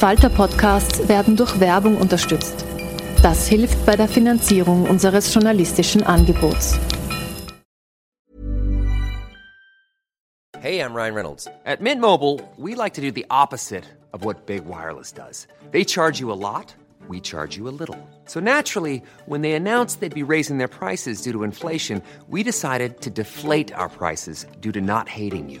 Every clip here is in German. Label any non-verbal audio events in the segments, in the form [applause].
Falter-Podcasts werden durch Werbung unterstützt. Das hilft bei der Finanzierung unseres journalistischen Angebots. Hey, I'm Ryan Reynolds. At Mint Mobile, we like to do the opposite of what Big Wireless does. They charge you a lot, we charge you a little. So naturally, when they announced they'd be raising their prices due to inflation, we decided to deflate our prices due to not hating you.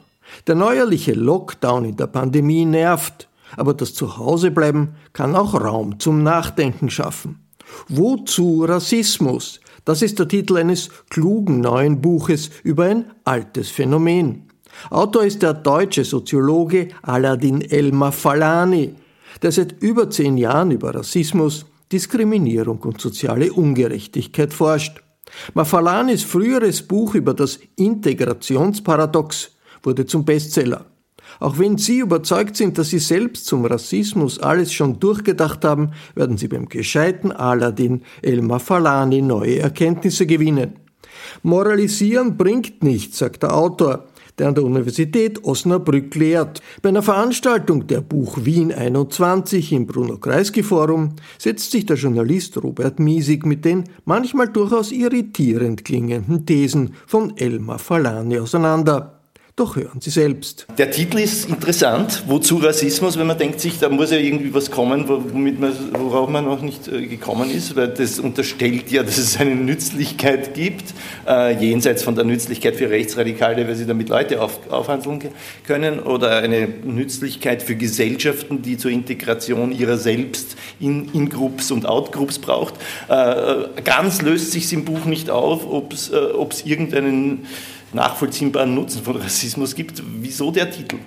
Der neuerliche Lockdown in der Pandemie nervt, aber das Zuhausebleiben kann auch Raum zum Nachdenken schaffen. Wozu Rassismus? Das ist der Titel eines klugen neuen Buches über ein altes Phänomen. Autor ist der deutsche Soziologe Aladin Elmar Falani, der seit über zehn Jahren über Rassismus, Diskriminierung und soziale Ungerechtigkeit forscht. Mafalanis früheres Buch über das Integrationsparadox wurde zum Bestseller. Auch wenn Sie überzeugt sind, dass Sie selbst zum Rassismus alles schon durchgedacht haben, werden Sie beim gescheiten Aladdin Elmar Falani neue Erkenntnisse gewinnen. Moralisieren bringt nichts, sagt der Autor, der an der Universität Osnabrück lehrt. Bei einer Veranstaltung der Buch Wien 21 im Bruno Kreisky Forum setzt sich der Journalist Robert Miesig mit den manchmal durchaus irritierend klingenden Thesen von Elmar Falani auseinander. Doch hören Sie selbst. Der Titel ist interessant. Wozu Rassismus? Wenn man denkt sich, da muss ja irgendwie was kommen, womit man, worauf man noch nicht äh, gekommen ist, weil das unterstellt ja, [laughs] dass es eine Nützlichkeit gibt, äh, jenseits von der Nützlichkeit für Rechtsradikale, weil sie damit Leute auf, aufhandeln können, oder eine Nützlichkeit für Gesellschaften, die zur Integration ihrer selbst in, in Groups und Outgroups braucht. Äh, äh ganz löst sich im Buch nicht auf, ob es äh, irgendeinen nachvollziehbaren Nutzen von Rassismus gibt. Wieso der Titel?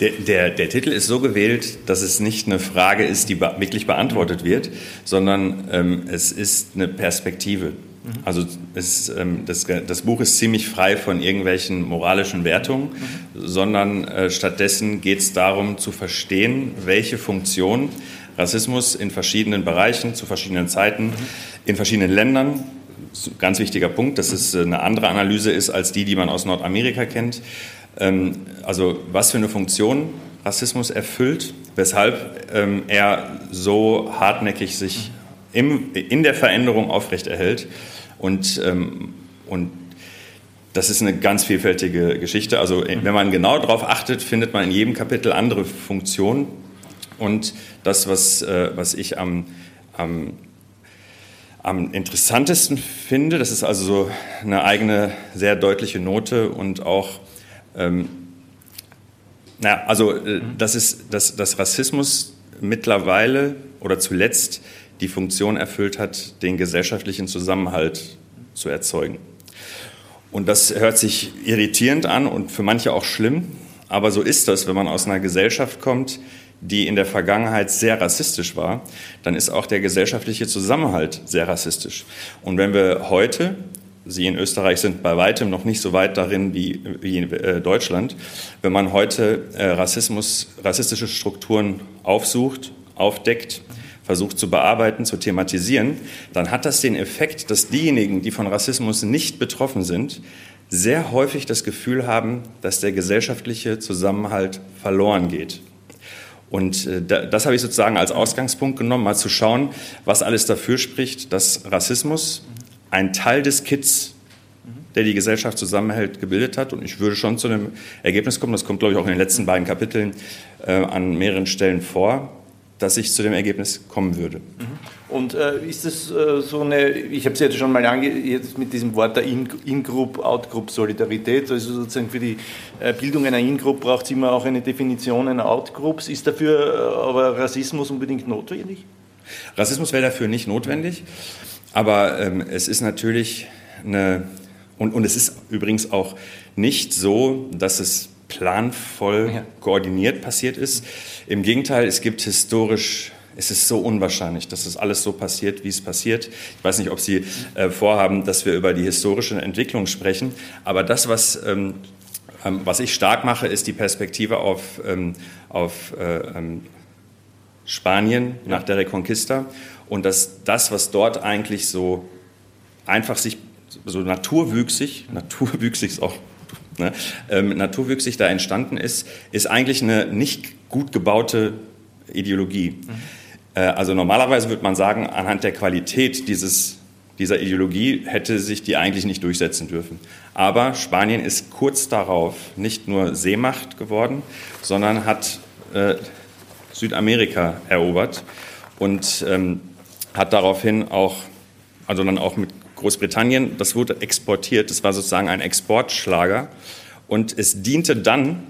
Der, der, der, Titel ist so gewählt, dass es nicht eine Frage ist, die be wirklich beantwortet wird, sondern ähm, es ist eine Perspektive. Mhm. Also es, ähm, das, das, Buch ist ziemlich frei von irgendwelchen moralischen Wertungen, mhm. sondern äh, stattdessen geht es darum zu verstehen, welche Funktion Rassismus in verschiedenen Bereichen, zu verschiedenen Zeiten, mhm. in verschiedenen Ländern ganz wichtiger Punkt, dass es eine andere Analyse ist als die, die man aus Nordamerika kennt. Ähm, also was für eine Funktion Rassismus erfüllt, weshalb ähm, er so hartnäckig sich in der Veränderung aufrechterhält. Und, ähm, und das ist eine ganz vielfältige Geschichte. Also wenn man genau darauf achtet, findet man in jedem Kapitel andere Funktionen. Und das, was, äh, was ich am, am am interessantesten finde. Das ist also so eine eigene, sehr deutliche Note und auch, ähm, naja, also äh, das ist, dass, dass Rassismus mittlerweile oder zuletzt die Funktion erfüllt hat, den gesellschaftlichen Zusammenhalt zu erzeugen. Und das hört sich irritierend an und für manche auch schlimm, aber so ist das, wenn man aus einer Gesellschaft kommt, die in der Vergangenheit sehr rassistisch war, dann ist auch der gesellschaftliche Zusammenhalt sehr rassistisch. Und wenn wir heute Sie in Österreich sind bei weitem noch nicht so weit darin wie, wie in äh, Deutschland. Wenn man heute äh, Rassismus, rassistische Strukturen aufsucht, aufdeckt, versucht zu bearbeiten, zu thematisieren, dann hat das den Effekt, dass diejenigen, die von Rassismus nicht betroffen sind, sehr häufig das Gefühl haben, dass der gesellschaftliche Zusammenhalt verloren geht. Und äh, das habe ich sozusagen als Ausgangspunkt genommen, mal zu schauen, was alles dafür spricht, dass Rassismus ein Teil des Kits, der die Gesellschaft zusammenhält, gebildet hat. Und ich würde schon zu dem Ergebnis kommen, das kommt, glaube ich, auch in den letzten beiden Kapiteln äh, an mehreren Stellen vor, dass ich zu dem Ergebnis kommen würde. Und äh, ist das äh, so eine, ich habe es jetzt schon mal ange jetzt mit diesem Wort der In-Group, Out-Group-Solidarität, also sozusagen für die äh, Bildung einer In-Group braucht es immer auch eine Definition einer Out-Groups. Ist dafür äh, aber Rassismus unbedingt notwendig? Rassismus wäre dafür nicht notwendig, aber ähm, es ist natürlich eine, und, und es ist übrigens auch nicht so, dass es planvoll koordiniert passiert ist. Im Gegenteil, es gibt historisch es ist so unwahrscheinlich, dass das alles so passiert, wie es passiert. Ich weiß nicht, ob Sie äh, vorhaben, dass wir über die historische Entwicklung sprechen, aber das, was, ähm, ähm, was ich stark mache, ist die Perspektive auf, ähm, auf äh, ähm, Spanien nach der Reconquista und dass das, was dort eigentlich so einfach sich so naturwüchsig, [laughs] naturwüchsig ist auch ne, ähm, naturwüchsig da entstanden ist, ist eigentlich eine nicht gut gebaute Ideologie. Mhm. Äh, also normalerweise würde man sagen, anhand der Qualität dieses, dieser Ideologie hätte sich die eigentlich nicht durchsetzen dürfen. Aber Spanien ist kurz darauf nicht nur Seemacht geworden, sondern hat äh, Südamerika erobert und ähm, hat daraufhin auch, also dann auch mit Großbritannien, das wurde exportiert, das war sozusagen ein Exportschlager und es diente dann,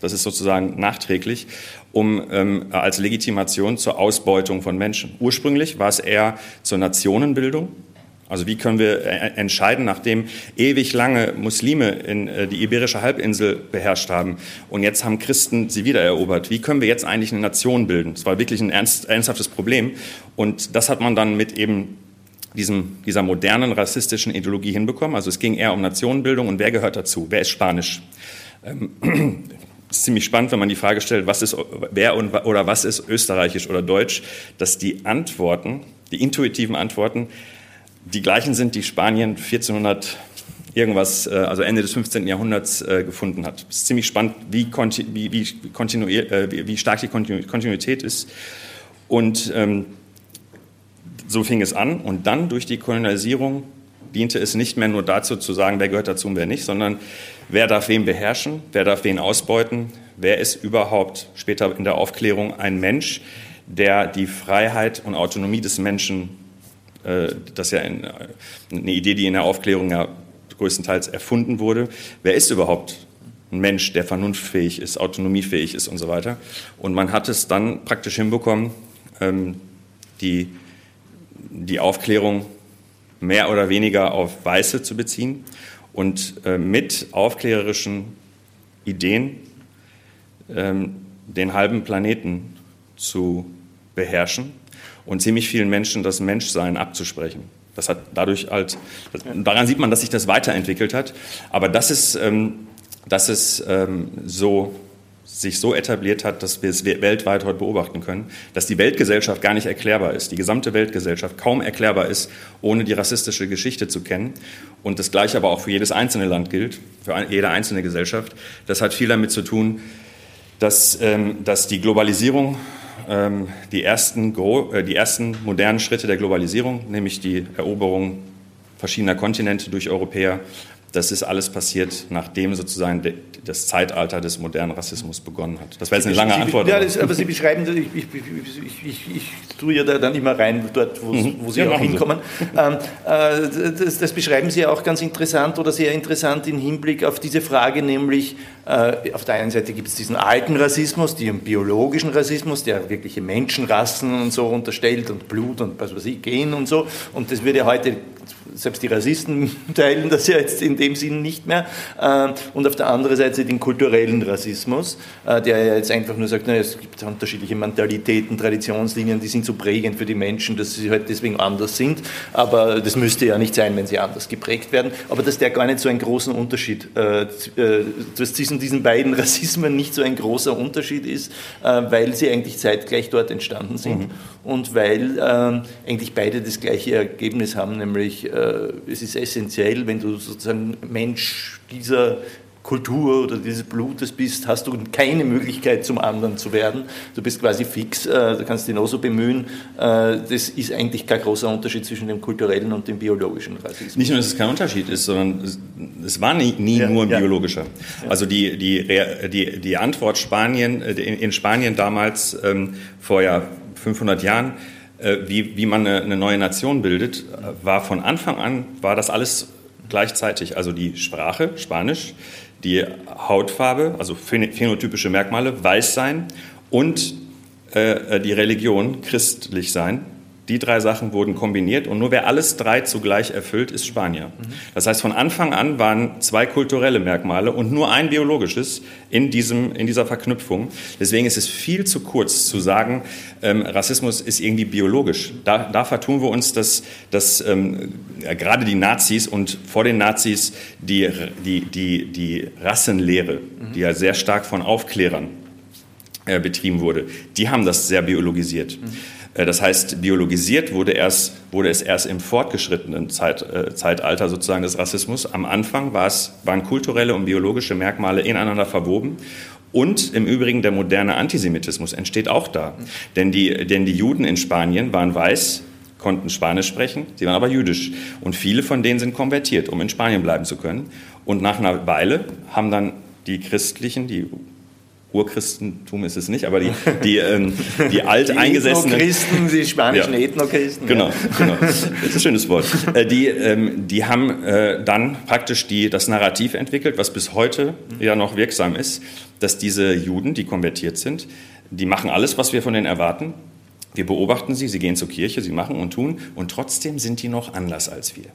das ist sozusagen nachträglich, um ähm, als Legitimation zur Ausbeutung von Menschen. Ursprünglich war es eher zur Nationenbildung. Also wie können wir äh, entscheiden, nachdem ewig lange Muslime in äh, die iberische Halbinsel beherrscht haben und jetzt haben Christen sie wiedererobert, wie können wir jetzt eigentlich eine Nation bilden? Das war wirklich ein ernst, ernsthaftes Problem und das hat man dann mit eben diesem, dieser modernen rassistischen Ideologie hinbekommen. Also es ging eher um Nationenbildung und wer gehört dazu? Wer ist Spanisch? Ähm, [clears throat] ist ziemlich spannend, wenn man die Frage stellt, was ist, wer und, oder was ist österreichisch oder deutsch, dass die Antworten, die intuitiven Antworten, die gleichen sind, die Spanien 1400 irgendwas, äh, also Ende des 15. Jahrhunderts äh, gefunden hat. Es ist ziemlich spannend, wie, wie, wie, äh, wie, wie stark die Kontinuität ist. Und ähm, so fing es an. Und dann durch die Kolonialisierung diente es nicht mehr nur dazu zu sagen, wer gehört dazu und wer nicht, sondern wer darf wen beherrschen, wer darf wen ausbeuten, wer ist überhaupt später in der Aufklärung ein Mensch, der die Freiheit und Autonomie des Menschen, äh, das ist ja eine Idee, die in der Aufklärung ja größtenteils erfunden wurde, wer ist überhaupt ein Mensch, der vernunftfähig ist, autonomiefähig ist und so weiter. Und man hat es dann praktisch hinbekommen, ähm, die, die Aufklärung mehr oder weniger auf Weiße zu beziehen und äh, mit aufklärerischen Ideen ähm, den halben Planeten zu beherrschen und ziemlich vielen Menschen das Menschsein abzusprechen. Das hat dadurch halt, daran sieht man, dass sich das weiterentwickelt hat. Aber das ist, ähm, das ist ähm, so sich so etabliert hat, dass wir es weltweit heute beobachten können, dass die Weltgesellschaft gar nicht erklärbar ist, die gesamte Weltgesellschaft kaum erklärbar ist, ohne die rassistische Geschichte zu kennen. Und das Gleiche aber auch für jedes einzelne Land gilt, für jede einzelne Gesellschaft. Das hat viel damit zu tun, dass, ähm, dass die Globalisierung, ähm, die, ersten, äh, die ersten modernen Schritte der Globalisierung, nämlich die Eroberung verschiedener Kontinente durch Europäer, das ist alles passiert, nachdem sozusagen das Zeitalter des modernen Rassismus begonnen hat. Das war jetzt eine lange Sie, Antwort. Ja, das, aber Sie beschreiben, ich, ich, ich, ich, tue ja da dann immer rein, dort, wo, mhm. wo Sie ja, auch hinkommen. Ähm, äh, das, das, beschreiben Sie ja auch ganz interessant oder sehr interessant im Hinblick auf diese Frage, nämlich äh, auf der einen Seite gibt es diesen alten Rassismus, den biologischen Rassismus, der wirkliche Menschenrassen und so unterstellt und Blut und was weiß ich, Gen und so. Und das wird ja heute selbst die Rassisten [laughs] teilen das ja jetzt in dem Sinn nicht mehr. Äh, und auf der anderen Seite den kulturellen Rassismus, äh, der ja jetzt einfach nur sagt, na, es gibt unterschiedliche Mentalitäten, Traditionslinien, die sind so prägend für die Menschen, dass sie halt deswegen anders sind. Aber das müsste ja nicht sein, wenn sie anders geprägt werden. Aber dass der gar nicht so einen großen Unterschied, dass zwischen diesen beiden [laughs] Rassismen nicht so ein großer Unterschied ist, weil sie eigentlich zeitgleich dort entstanden sind mhm. und weil eigentlich beide das gleiche Ergebnis haben, nämlich äh, es ist essentiell, wenn du sozusagen Mensch dieser Kultur oder dieses Blutes bist, hast du keine Möglichkeit zum anderen zu werden. Du bist quasi fix, äh, du kannst dich noch so bemühen. Äh, das ist eigentlich kein großer Unterschied zwischen dem kulturellen und dem biologischen Rassismus. Nicht nur, dass es kein Unterschied ist, sondern es, es war nie, nie ja, nur ein ja. biologischer. Also die, die, die, die Antwort Spanien, äh, in Spanien damals ähm, vor ja 500 Jahren, wie, wie man eine, eine neue Nation bildet, war von Anfang an, war das alles gleichzeitig. Also die Sprache, Spanisch, die Hautfarbe, also phänotypische Merkmale, weiß sein und äh, die Religion, christlich sein. Die drei Sachen wurden kombiniert und nur wer alles drei zugleich erfüllt, ist Spanier. Das heißt, von Anfang an waren zwei kulturelle Merkmale und nur ein biologisches in, diesem, in dieser Verknüpfung. Deswegen ist es viel zu kurz zu sagen, ähm, Rassismus ist irgendwie biologisch. Da, da vertun wir uns, dass, dass ähm, gerade die Nazis und vor den Nazis die, die, die, die Rassenlehre, die ja sehr stark von Aufklärern äh, betrieben wurde, die haben das sehr biologisiert. Mhm. Äh, das heißt, biologisiert wurde, erst, wurde es erst im fortgeschrittenen Zeit, äh, Zeitalter sozusagen des Rassismus. Am Anfang war es, waren kulturelle und biologische Merkmale ineinander verwoben. Und im Übrigen der moderne Antisemitismus entsteht auch da. Denn die, denn die Juden in Spanien waren weiß, konnten Spanisch sprechen, sie waren aber jüdisch. Und viele von denen sind konvertiert, um in Spanien bleiben zu können. Und nach einer Weile haben dann die Christlichen, die Urchristentum ist es nicht, aber die, die, ähm, die alteingesessenen... Die Ethnochristen, die spanischen ja. Ethnochristen. Genau, genau. Das ist ein schönes Wort. Äh, die, ähm, die haben äh, dann praktisch die, das Narrativ entwickelt, was bis heute ja noch wirksam ist, dass diese Juden, die konvertiert sind, die machen alles, was wir von denen erwarten. Wir beobachten sie, sie gehen zur Kirche, sie machen und tun und trotzdem sind die noch anders als wir.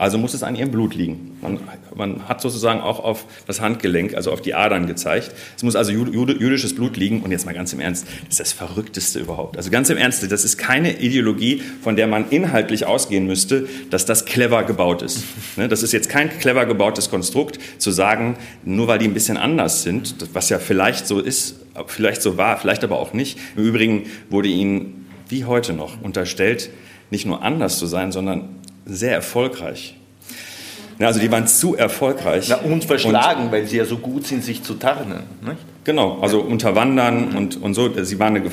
Also muss es an ihrem Blut liegen. Man, man, hat sozusagen auch auf das Handgelenk, also auf die Adern gezeigt. Es muss also jüdisches Blut liegen. Und jetzt mal ganz im Ernst, das ist das Verrückteste überhaupt. Also ganz im Ernst, das ist keine Ideologie, von der man inhaltlich ausgehen müsste, dass das clever gebaut ist. [laughs] Ne, das ist jetzt kein clever gebautes Konstrukt, zu sagen, nur weil die ein bisschen anders sind, was ja vielleicht so ist, vielleicht so war, vielleicht aber auch nicht. Im Übrigen wurde ihnen wie heute noch unterstellt, nicht nur anders zu sein, sondern sehr erfolgreich. Ja, also die waren zu erfolgreich. Na, und verschlagen, und, weil sie ja so gut sind, sich zu tarnen. Nicht? Genau, also unterwandern und, und so. Sie waren eine,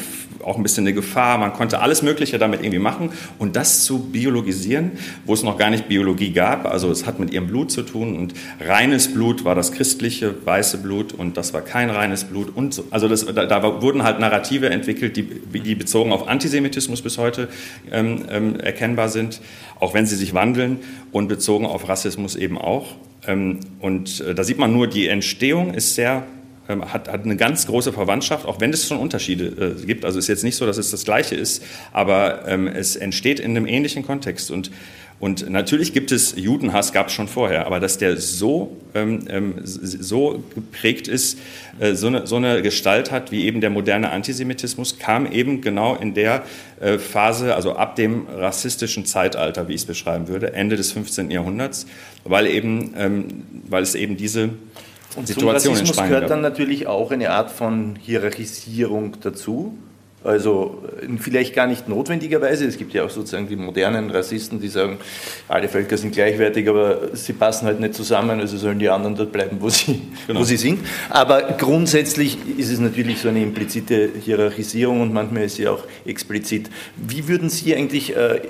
auch ein bisschen eine Gefahr. Man konnte alles Mögliche damit irgendwie machen. Und das zu biologisieren, wo es noch gar nicht Biologie gab, also es hat mit ihrem Blut zu tun. Und reines Blut war das christliche, weiße Blut und das war kein reines Blut. Und so. Also das, da, da, wurden halt Narrative entwickelt, die, die bezogen auf Antisemitismus bis heute ähm, ähm, erkennbar sind, auch wenn sie sich wandeln und bezogen auf Rassismus eben auch. Ähm, und äh, da sieht man nur, die Entstehung ist sehr hat, hat eine ganz große Verwandtschaft, auch wenn es schon Unterschiede äh, gibt. Also ist jetzt nicht so, dass es das Gleiche ist, aber ähm, es entsteht in einem ähnlichen Kontext. Und, und natürlich gibt es Judenhass, gab es schon vorher, aber dass der so, ähm, ähm so geprägt ist, äh, so, eine, so eine Gestalt hat wie eben der moderne Antisemitismus, kam eben genau in der äh, Phase, also ab dem rassistischen Zeitalter, wie ich es beschreiben würde, Ende des 15. Jahrhunderts, weil, eben, ähm, weil es eben diese und Situation zum Rassismus gehört dann natürlich auch eine Art von Hierarchisierung dazu. Also vielleicht gar nicht notwendigerweise. Es gibt ja auch sozusagen die modernen Rassisten, die sagen, alle Völker sind gleichwertig, aber sie passen halt nicht zusammen, also sollen die anderen dort bleiben, wo sie, genau. wo sie sind. Aber grundsätzlich ist es natürlich so eine implizite Hierarchisierung und manchmal ist sie auch explizit. Wie würden Sie eigentlich äh,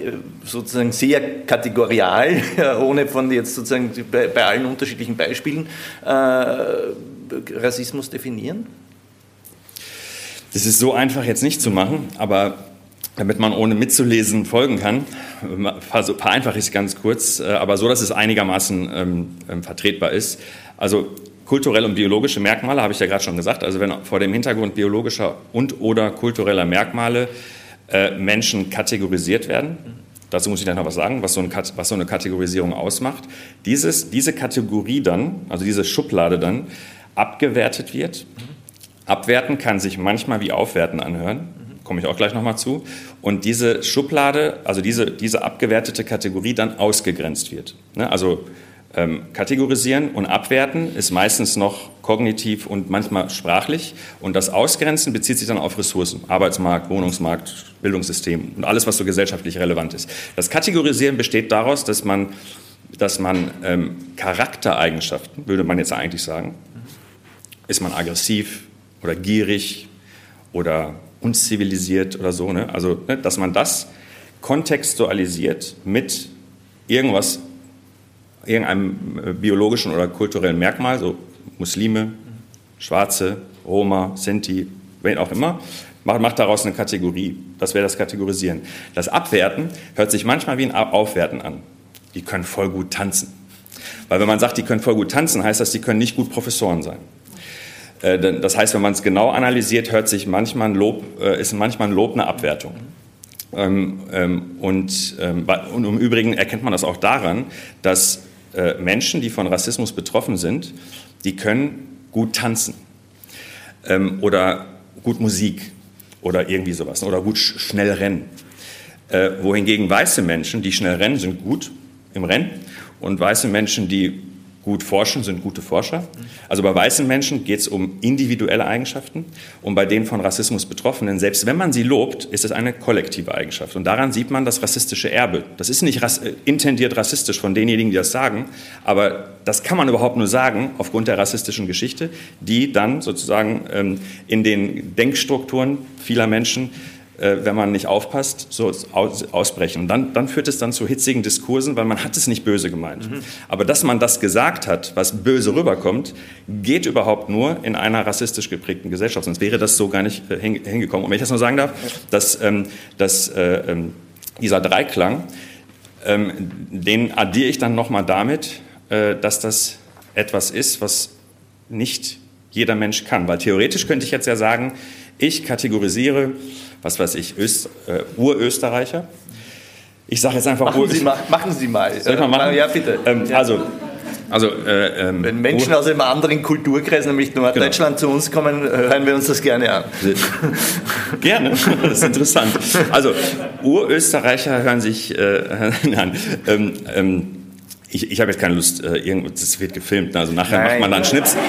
sozusagen sehr kategorial, [laughs] ohne von jetzt sozusagen bei, bei allen unterschiedlichen Beispielen, äh, Rassismus definieren? Das ist so einfach jetzt nicht zu machen, aber damit man ohne mitzulesen folgen kann, vereinfache ich es ganz kurz, äh, aber so, dass es einigermaßen ähm, ähm, vertretbar ist. Also kulturelle und biologische Merkmale habe ich ja gerade schon gesagt. Also wenn vor dem Hintergrund biologischer und oder kultureller Merkmale äh, Menschen kategorisiert werden, dazu muss ich dann noch was sagen, was so, ein, was so eine Kategorisierung ausmacht, dieses, diese Kategorie dann, also diese Schublade dann, abgewertet wird. Abwerten kann sich manchmal wie aufwerten anhören, komme ich auch gleich nochmal zu. Und diese Schublade, also diese, diese abgewertete Kategorie dann ausgegrenzt wird. Ne? Also ähm, kategorisieren und abwerten ist meistens noch kognitiv und manchmal sprachlich. Und das Ausgrenzen bezieht sich dann auf Ressourcen, Arbeitsmarkt, Wohnungsmarkt, Bildungssystem und alles, was so gesellschaftlich relevant ist. Das Kategorisieren besteht daraus, dass man, dass man ähm, Charaktereigenschaften, würde man jetzt eigentlich sagen, ist man aggressiv oder gierig oder unzivilisiert oder so, ne? also ne, dass man das kontextualisiert mit irgendwas irgendeinem äh, biologischen oder kulturellen Merkmal, so Muslime, Schwarze, Roma, Sinti, wen auch immer, macht, macht daraus eine Kategorie. Das wäre das Kategorisieren. Das Abwerten hört sich manchmal wie ein Aufwerten an. Die können voll gut tanzen. Weil wenn man sagt, die können voll gut tanzen, heißt das, die können nicht gut Professoren sein. Äh, das heißt, wenn man es genau analysiert, hört sich manchmal ein Lob, äh, ist manchmal ein Lob eine Abwertung. Ähm, ähm, und, ähm, und im Übrigen erkennt man das auch daran, dass äh, Menschen, die von Rassismus betroffen sind, die können gut tanzen oder gut Musik oder irgendwie sowas oder gut schnell rennen. Wohingegen weiße Menschen, die schnell rennen, sind gut im Rennen und weiße Menschen, die gut forschen, sind gute Forscher. Also bei weißen Menschen geht es um individuelle Eigenschaften und bei den von Rassismus Betroffenen, selbst wenn man sie lobt, ist es eine kollektive Eigenschaft. Und daran sieht man das rassistische Erbe. Das ist nicht rass intendiert rassistisch von denjenigen, die das sagen, aber das kann man überhaupt nur sagen aufgrund der rassistischen Geschichte, die dann sozusagen ähm, in den Denkstrukturen vieler Menschen äh, wenn man nicht aufpasst, so ausbrechen. Und dann, dann führt es dann zu hitzigen Diskursen, weil man hat es nicht böse gemeint. Mhm. Aber dass man das gesagt hat, was böse rüberkommt, geht überhaupt nur in einer rassistisch geprägten Gesellschaft. Sonst wäre das so gar nicht äh, hingekommen. Und wenn ich das nur sagen darf, dass, ähm, dass äh, ähm, dieser Dreiklang, ähm, den addiere ich dann nochmal damit, äh, dass das etwas ist, was nicht jeder Mensch kann. Weil theoretisch könnte ich jetzt ja sagen, ich kategorisiere was weiß ich, Öst, äh, Urösterreicher. Ich sage jetzt einfach machen Ur Sie, mal, machen Sie mal. Soll ich mal machen? Ja, bitte. Ähm, ja. Also, also, äh, ähm, Wenn Menschen aus einem anderen Kulturkreis, nämlich Norddeutschland, genau. zu uns kommen, hören wir uns das gerne an. Gerne, das ist interessant. Also, Urösterreicher hören sich äh, [laughs] an. Ähm, ähm, ich, ich habe jetzt keine Lust, äh, irgendwo, das wird gefilmt, ne? also nachher Nein. macht man dann Schnipsel,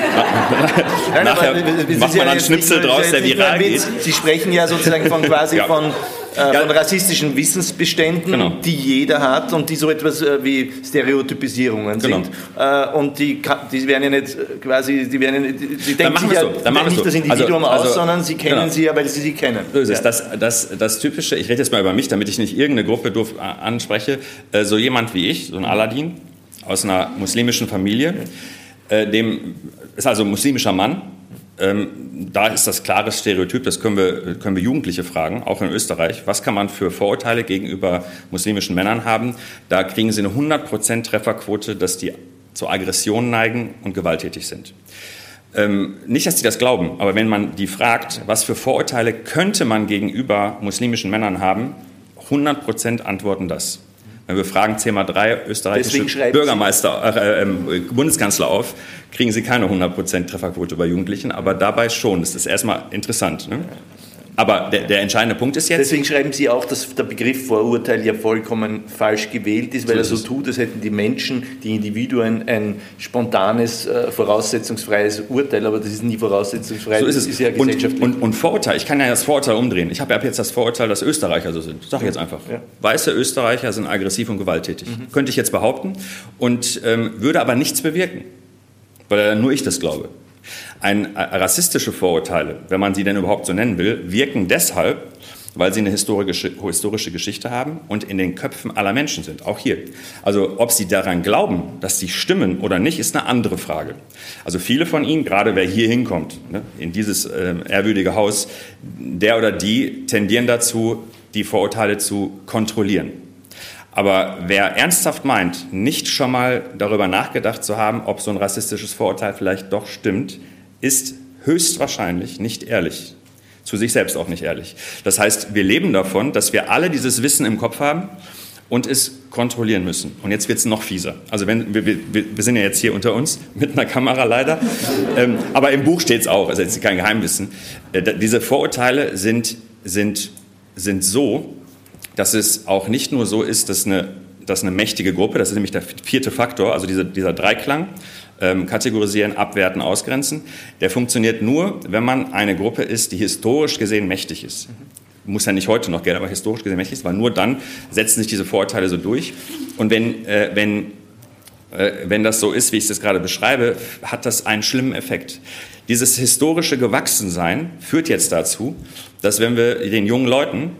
Nein, [laughs] nachher macht man dann Schnipsel draus, der viral geht. Sie sprechen ja sozusagen von [laughs] quasi ja. von äh, ja. von rassistischen Wissensbeständen, genau. die jeder hat und die so etwas äh, wie Stereotypisierungen genau. sind. Äh, und die, die werden ja nicht quasi, die werden ja nicht, die denken sich ja so. nicht so. das Individuum also, also, aus, sondern sie kennen genau. sie ja, weil sie sie kennen. So ist ja. das, das, das Typische, ich rede jetzt mal über mich, damit ich nicht irgendeine Gruppe anspreche, so jemand wie ich, so ein Aladdin aus einer muslimischen Familie, äh, dem ist also ein muslimischer Mann, ähm, da ist das klare Stereotyp, das können wir, können wir Jugendliche fragen, auch in Österreich. Was kann man für Vorurteile gegenüber muslimischen Männern haben? Da kriegen sie eine 100% Trefferquote, dass die zur Aggression neigen und gewalttätig sind. Ähm, nicht, dass die das glauben, aber wenn man die fragt, was für Vorurteile könnte man gegenüber muslimischen Männern haben, 100% antworten das. Wenn wir fragen, mal drei österreichische Bürgermeister, äh, äh, Bundeskanzler auf, kriegen sie keine 100% Trefferquote bei Jugendlichen, aber dabei schon. Das ist erstmal interessant. Ne? Aber der, der, entscheidende Punkt ist jetzt. Deswegen schreiben Sie auch, dass der Begriff Vorurteil ja vollkommen falsch gewählt ist, weil so er so tut, als hätten die Menschen, die Individuen ein spontanes, äh, voraussetzungsfreies Urteil, aber das ist nie voraussetzungsfrei. So ist es. Ist ja gesellschaftlich. Und, und, und, Vorurteil, ich kann ja das Vorurteil umdrehen. Ich habe ab jetzt das Vorurteil, dass Österreicher so sind. Sag ich jetzt einfach. Ja. Weiße Österreicher sind aggressiv und gewalttätig. Mhm. Könnte ich jetzt behaupten und ähm, würde aber nichts bewirken, weil nur ich das glaube. Ein, äh, rassistische Vorurteile, wenn man sie denn überhaupt so nennen will, wirken deshalb, weil sie eine historische, historische Geschichte haben und in den Köpfen aller Menschen sind, auch hier. Also ob sie daran glauben, dass sie stimmen oder nicht, ist eine andere Frage. Also viele von ihnen, gerade wer hier hinkommt, ne, in dieses äh, ehrwürdige Haus, der oder die tendieren dazu, die Vorurteile zu kontrollieren. Aber wer ernsthaft meint, nicht schon mal darüber nachgedacht zu haben, ob so ein rassistisches Vorurteil vielleicht doch stimmt, ist höchstwahrscheinlich nicht ehrlich. Zu sich selbst auch nicht ehrlich. Das heißt, wir leben davon, dass wir alle dieses Wissen im Kopf haben und es kontrollieren müssen. Und jetzt wird es noch fieser. Also wenn, wir, wir, wir, sind ja jetzt hier unter uns [laughs] mit einer Kamera leider, ähm, aber im Buch steht es auch, also jetzt kein Geheimwissen. Äh, diese Vorurteile sind, sind, sind so, dass es auch nicht nur so ist, dass eine, dass eine mächtige Gruppe, das ist nämlich der vierte Faktor, also diese, dieser Dreiklang, ähm, kategorisieren, abwerten, ausgrenzen, der funktioniert nur, wenn man eine Gruppe ist, die historisch gesehen mächtig ist muss ja nicht heute noch gelten, aber historisch gesehen mächtig ist, weil nur dann setzen sich diese Vorurteile so durch. Und wenn, äh, wenn, äh, wenn das so ist, wie ich es gerade beschreibe, hat das einen schlimmen Effekt. Dieses historische Gewachsensein führt jetzt dazu, dass wenn wir den jungen Leuten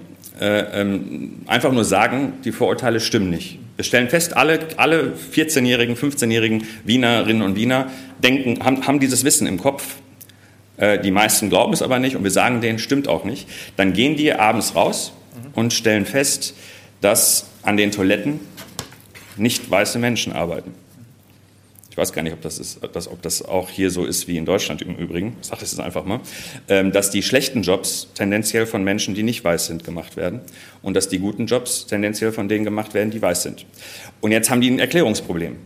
äh, ähm, einfach nur sagen, die Vorurteile stimmen nicht. Wir stellen fest, alle, alle 14-jährigen, 15-jährigen Wienerinnen und Wiener denken, haben, haben dieses Wissen im Kopf, äh, die meisten glauben es aber nicht und wir sagen denen, stimmt auch nicht. Dann gehen die abends raus und stellen fest, dass an den Toiletten nicht weiße Menschen arbeiten. Ich weiß gar nicht, ob das, ist, dass, ob das auch hier so ist wie in Deutschland im Übrigen. Ich sage das jetzt einfach mal. Ähm, dass die schlechten Jobs tendenziell von Menschen, die nicht weiß sind, gemacht werden. Und dass die guten Jobs tendenziell von denen gemacht werden, die weiß sind. Und jetzt haben die ein Erklärungsproblem.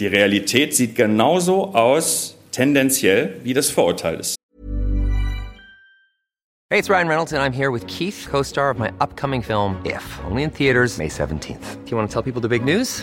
Die Realität sieht genauso aus tendenziell wie das Vorurteil ist. Hey, it's Ryan Reynolds and I'm here with Keith, co-star of my upcoming film If, only in theaters May 17th. Do you want to tell people the big news?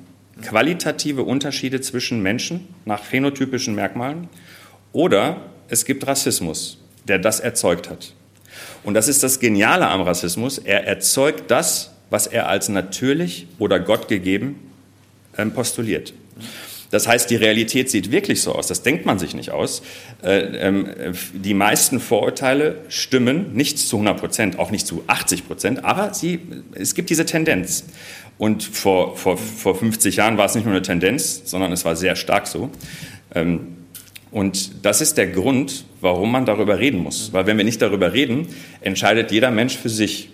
qualitative Unterschiede zwischen Menschen nach phänotypischen Merkmalen oder es gibt Rassismus, der das erzeugt hat. Und das ist das Geniale am Rassismus. Er erzeugt das, was er als natürlich oder Gott gegeben ähm, postuliert. Das heißt, die Realität sieht wirklich so aus. Das denkt man sich nicht aus. Äh, ähm, die meisten Vorurteile stimmen nicht zu 100 Prozent, auch nicht zu 80 Prozent, aber sie, es gibt diese Tendenz. Und vor, vor, vor 50 Jahren war es nicht nur eine Tendenz, sondern es war sehr stark so. Ähm, und das ist der Grund, warum man darüber reden muss. Weil wenn wir nicht darüber reden, entscheidet jeder Mensch für sich,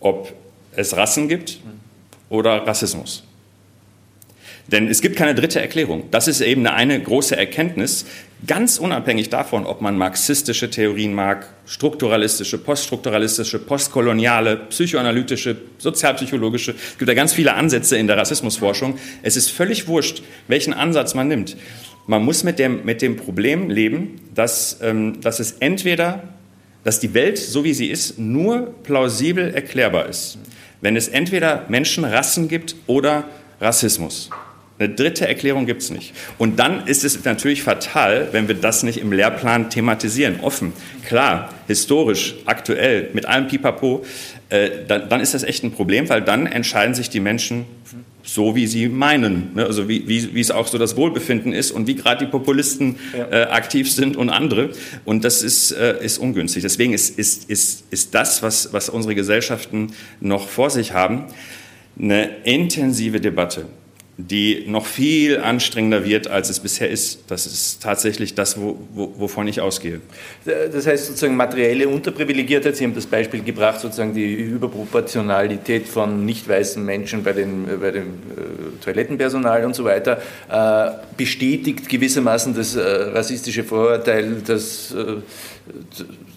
ob es Rassen gibt oder Rassismus. Denn es gibt keine dritte Erklärung. Das ist eben eine große Erkenntnis, ganz unabhängig davon, ob man marxistische Theorien mag, strukturalistische, poststrukturalistische, postkoloniale, psychoanalytische, sozialpsychologische. Es gibt ja ganz viele Ansätze in der Rassismusforschung. Es ist völlig wurscht, welchen Ansatz man nimmt. Man muss mit dem, mit dem Problem leben, dass, ähm, dass es entweder, dass die Welt, so wie sie ist, nur plausibel erklärbar ist. Wenn es entweder Menschenrassen gibt oder Rassismus. Eine dritte Erklärung gibt es nicht. Und dann ist es natürlich fatal, wenn wir das nicht im Lehrplan thematisieren, offen, klar, historisch, aktuell, mit allem Pipapo, äh, dann, dann, ist das echt ein Problem, weil dann entscheiden sich die Menschen so, wie sie meinen, ne? also wie, wie, wie es auch so das Wohlbefinden ist und wie gerade die Populisten ja. äh, aktiv sind und andere. Und das ist, äh, ist ungünstig. Deswegen ist, ist, ist, ist das, was, was unsere Gesellschaften noch vor sich haben, eine intensive Debatte die noch viel anstrengender wird, als es bisher ist. Das ist tatsächlich das, wo, wo, wovon ich ausgehe. Das heißt sozusagen materielle Unterprivilegiertheit, Sie haben das Beispiel gebracht, sozusagen die Überproportionalität von nicht weißen Menschen bei, den, bei dem äh, Toilettenpersonal und so weiter, äh, bestätigt gewissermaßen das äh, rassistische Vorurteil, dass äh,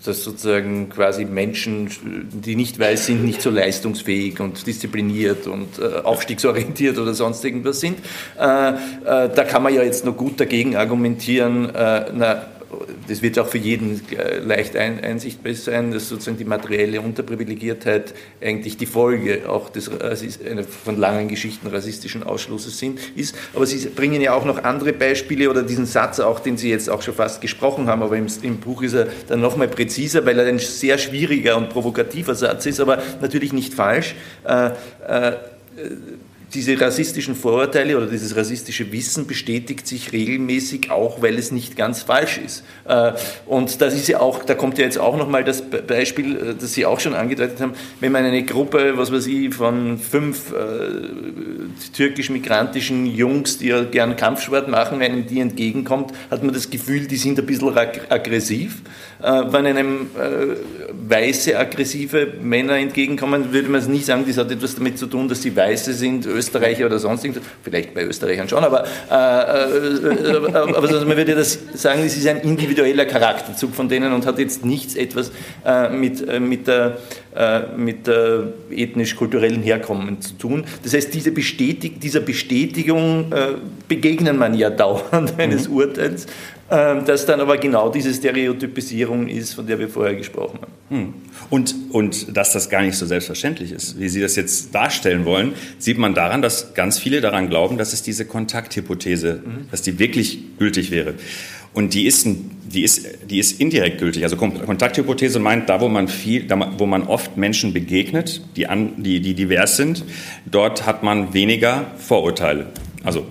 dass sozusagen quasi Menschen, die nicht weiß sind, nicht so leistungsfähig und diszipliniert und äh, aufstiegsorientiert oder sonst irgendwas sind. Äh, äh, da kann man ja jetzt noch gut dagegen argumentieren, äh, na, das wird auch für jeden äh, leicht einsichtbar sein, dass sozusagen die materielle Unterprivilegiertheit eigentlich die Folge auch des von langen Geschichten rassistischen Ausschlusses sind, ist. Aber Sie bringen ja auch noch andere Beispiele oder diesen Satz auch, den Sie jetzt auch schon fast gesprochen haben, aber im, im Buch ist er dann nochmal präziser, weil er ein sehr schwieriger und provokativer Satz ist, aber natürlich nicht falsch. Äh, äh, diese rassistischen Vorurteile oder dieses rassistische Wissen bestätigt sich regelmäßig, auch weil es nicht ganz falsch ist. Äh, und das ist ja auch, da kommt ja jetzt auch nochmal das Beispiel, äh, das Sie auch schon angedeutet haben, wenn man eine Gruppe, was weiß ich, von fünf äh, türkisch-migrantischen Jungs, die ja gern Kampfsport machen, einem die entgegenkommt, hat man das Gefühl, die sind ein bisschen aggressiv. Äh, wenn einem äh, weiße, aggressive Männer entgegenkommen, würde man es nicht sagen, das hat etwas damit zu tun, dass sie Weiße sind, Österreicher oder sonst irgendwas. Vielleicht bei Österreichern schon, aber, äh, äh, äh aber also man würde das sagen, es ist ein individueller Charakterzug von denen und hat jetzt nichts etwas äh, mit, mit der, mit der ethnisch-kulturellen Herkommen zu tun. Das heißt, diese Bestätig dieser Bestätigung begegnen man ja dauernd [laughs] eines mhm. Urteils das dann aber genau diese Stereotypisierung ist, von der wir vorher gesprochen haben. Hm. Und, und dass das gar nicht so selbstverständlich ist, wie Sie das jetzt darstellen wollen, sieht man daran, dass ganz viele daran glauben, dass es diese Kontakthypothese, mhm. dass die wirklich gültig wäre. Und die ist, die, ist, die ist indirekt gültig. Also Kontakthypothese meint, da wo man viel, da, wo man oft Menschen begegnet, die, an, die, die divers sind, dort hat man weniger Vorurteile. Also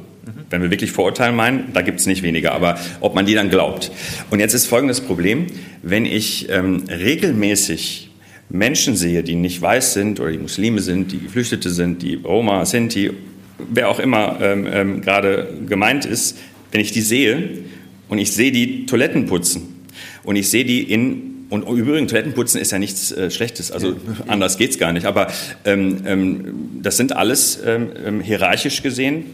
wenn wir wirklich Vorurteile meinen, da gibt es nicht weniger, aber ob man die dann glaubt. Und jetzt ist folgendes Problem, wenn ich ähm, regelmäßig Menschen sehe, die nicht weiß sind oder die Muslime sind, die Geflüchtete sind, die Roma, Sinti, wer auch immer ähm, ähm, gerade gemeint ist, wenn ich die sehe und ich sehe die Toiletten putzen und ich sehe die in und übrigens, Toilettenputzen ist ja nichts äh, Schlechtes, also ja. anders geht's gar nicht. Aber ähm, ähm, das sind alles ähm, ähm hierarchisch gesehen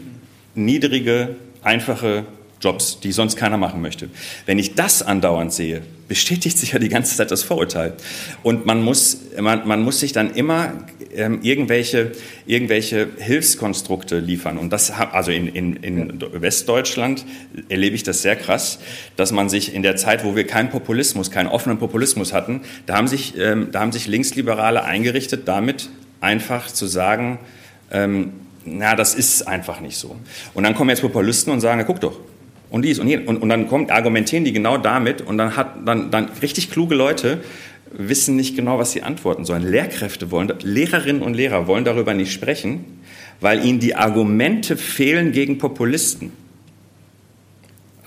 niedrige, einfache Jobs, die sonst keiner machen möchte. Wenn ich das andauernd sehe, bestätigt sich ja die ganze Zeit das Vorurteil. Und man muss, man, man muss sich dann immer ähm, irgendwelche, irgendwelche Hilfskonstrukte liefern. Und das, also in, in, in Westdeutschland erlebe ich das sehr krass, dass man sich in der Zeit, wo wir keinen Populismus, keinen offenen Populismus hatten, da haben sich, ähm, da haben sich Linksliberale eingerichtet, damit einfach zu sagen, ähm, na, das ist einfach nicht so. Und dann kommen jetzt Populisten und sagen, guck doch, und dies und jenes. Und, und dann kommt, argumentieren die genau damit und dann hat dann, dann richtig kluge Leute wissen nicht genau, was sie antworten sollen. Lehrkräfte wollen, Lehrerinnen und Lehrer wollen darüber nicht sprechen, weil ihnen die Argumente fehlen gegen Populisten.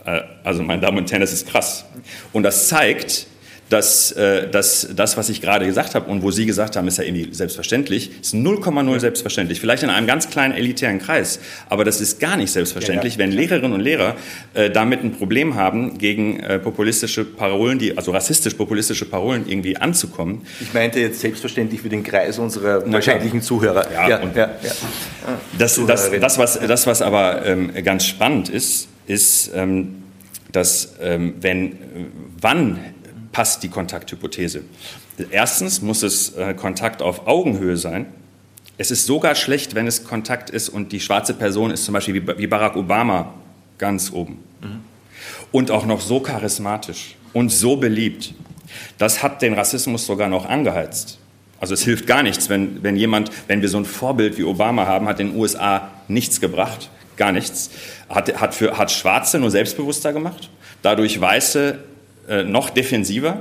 Äh, also, meine Damen und Herren, das ist krass. Und das zeigt, dass, äh, dass das, was ich gerade gesagt habe und wo Sie gesagt haben, ist ja irgendwie selbstverständlich, ist 0,0 selbstverständlich. Vielleicht in einem ganz kleinen elitären Kreis, aber das ist gar nicht selbstverständlich, ja, ja. wenn Lehrerinnen und Lehrer äh, damit ein Problem haben, gegen äh, populistische Parolen, die, also rassistisch-populistische Parolen irgendwie anzukommen. Ich meinte jetzt selbstverständlich für den Kreis unserer wahrscheinlichen Zuhörer. Ja, ja, und ja, Das, das, das, was, das, was aber ähm, ganz spannend ist, ist, ähm, dass ähm, wenn, wann passt die Kontakthypothese. Erstens muss es äh, Kontakt auf Augenhöhe sein. Es ist sogar schlecht, wenn es Kontakt ist und die schwarze Person ist zum Beispiel wie, wie Barack Obama ganz oben. Mhm. Und auch noch so charismatisch und so beliebt. Das hat den Rassismus sogar noch angeheizt. Also es hilft gar nichts, wenn, wenn jemand, wenn wir so ein Vorbild wie Obama haben, hat den USA nichts gebracht, gar nichts. Hat, hat, für, hat Schwarze nur selbstbewusster gemacht, dadurch Weiße äh, noch defensiver.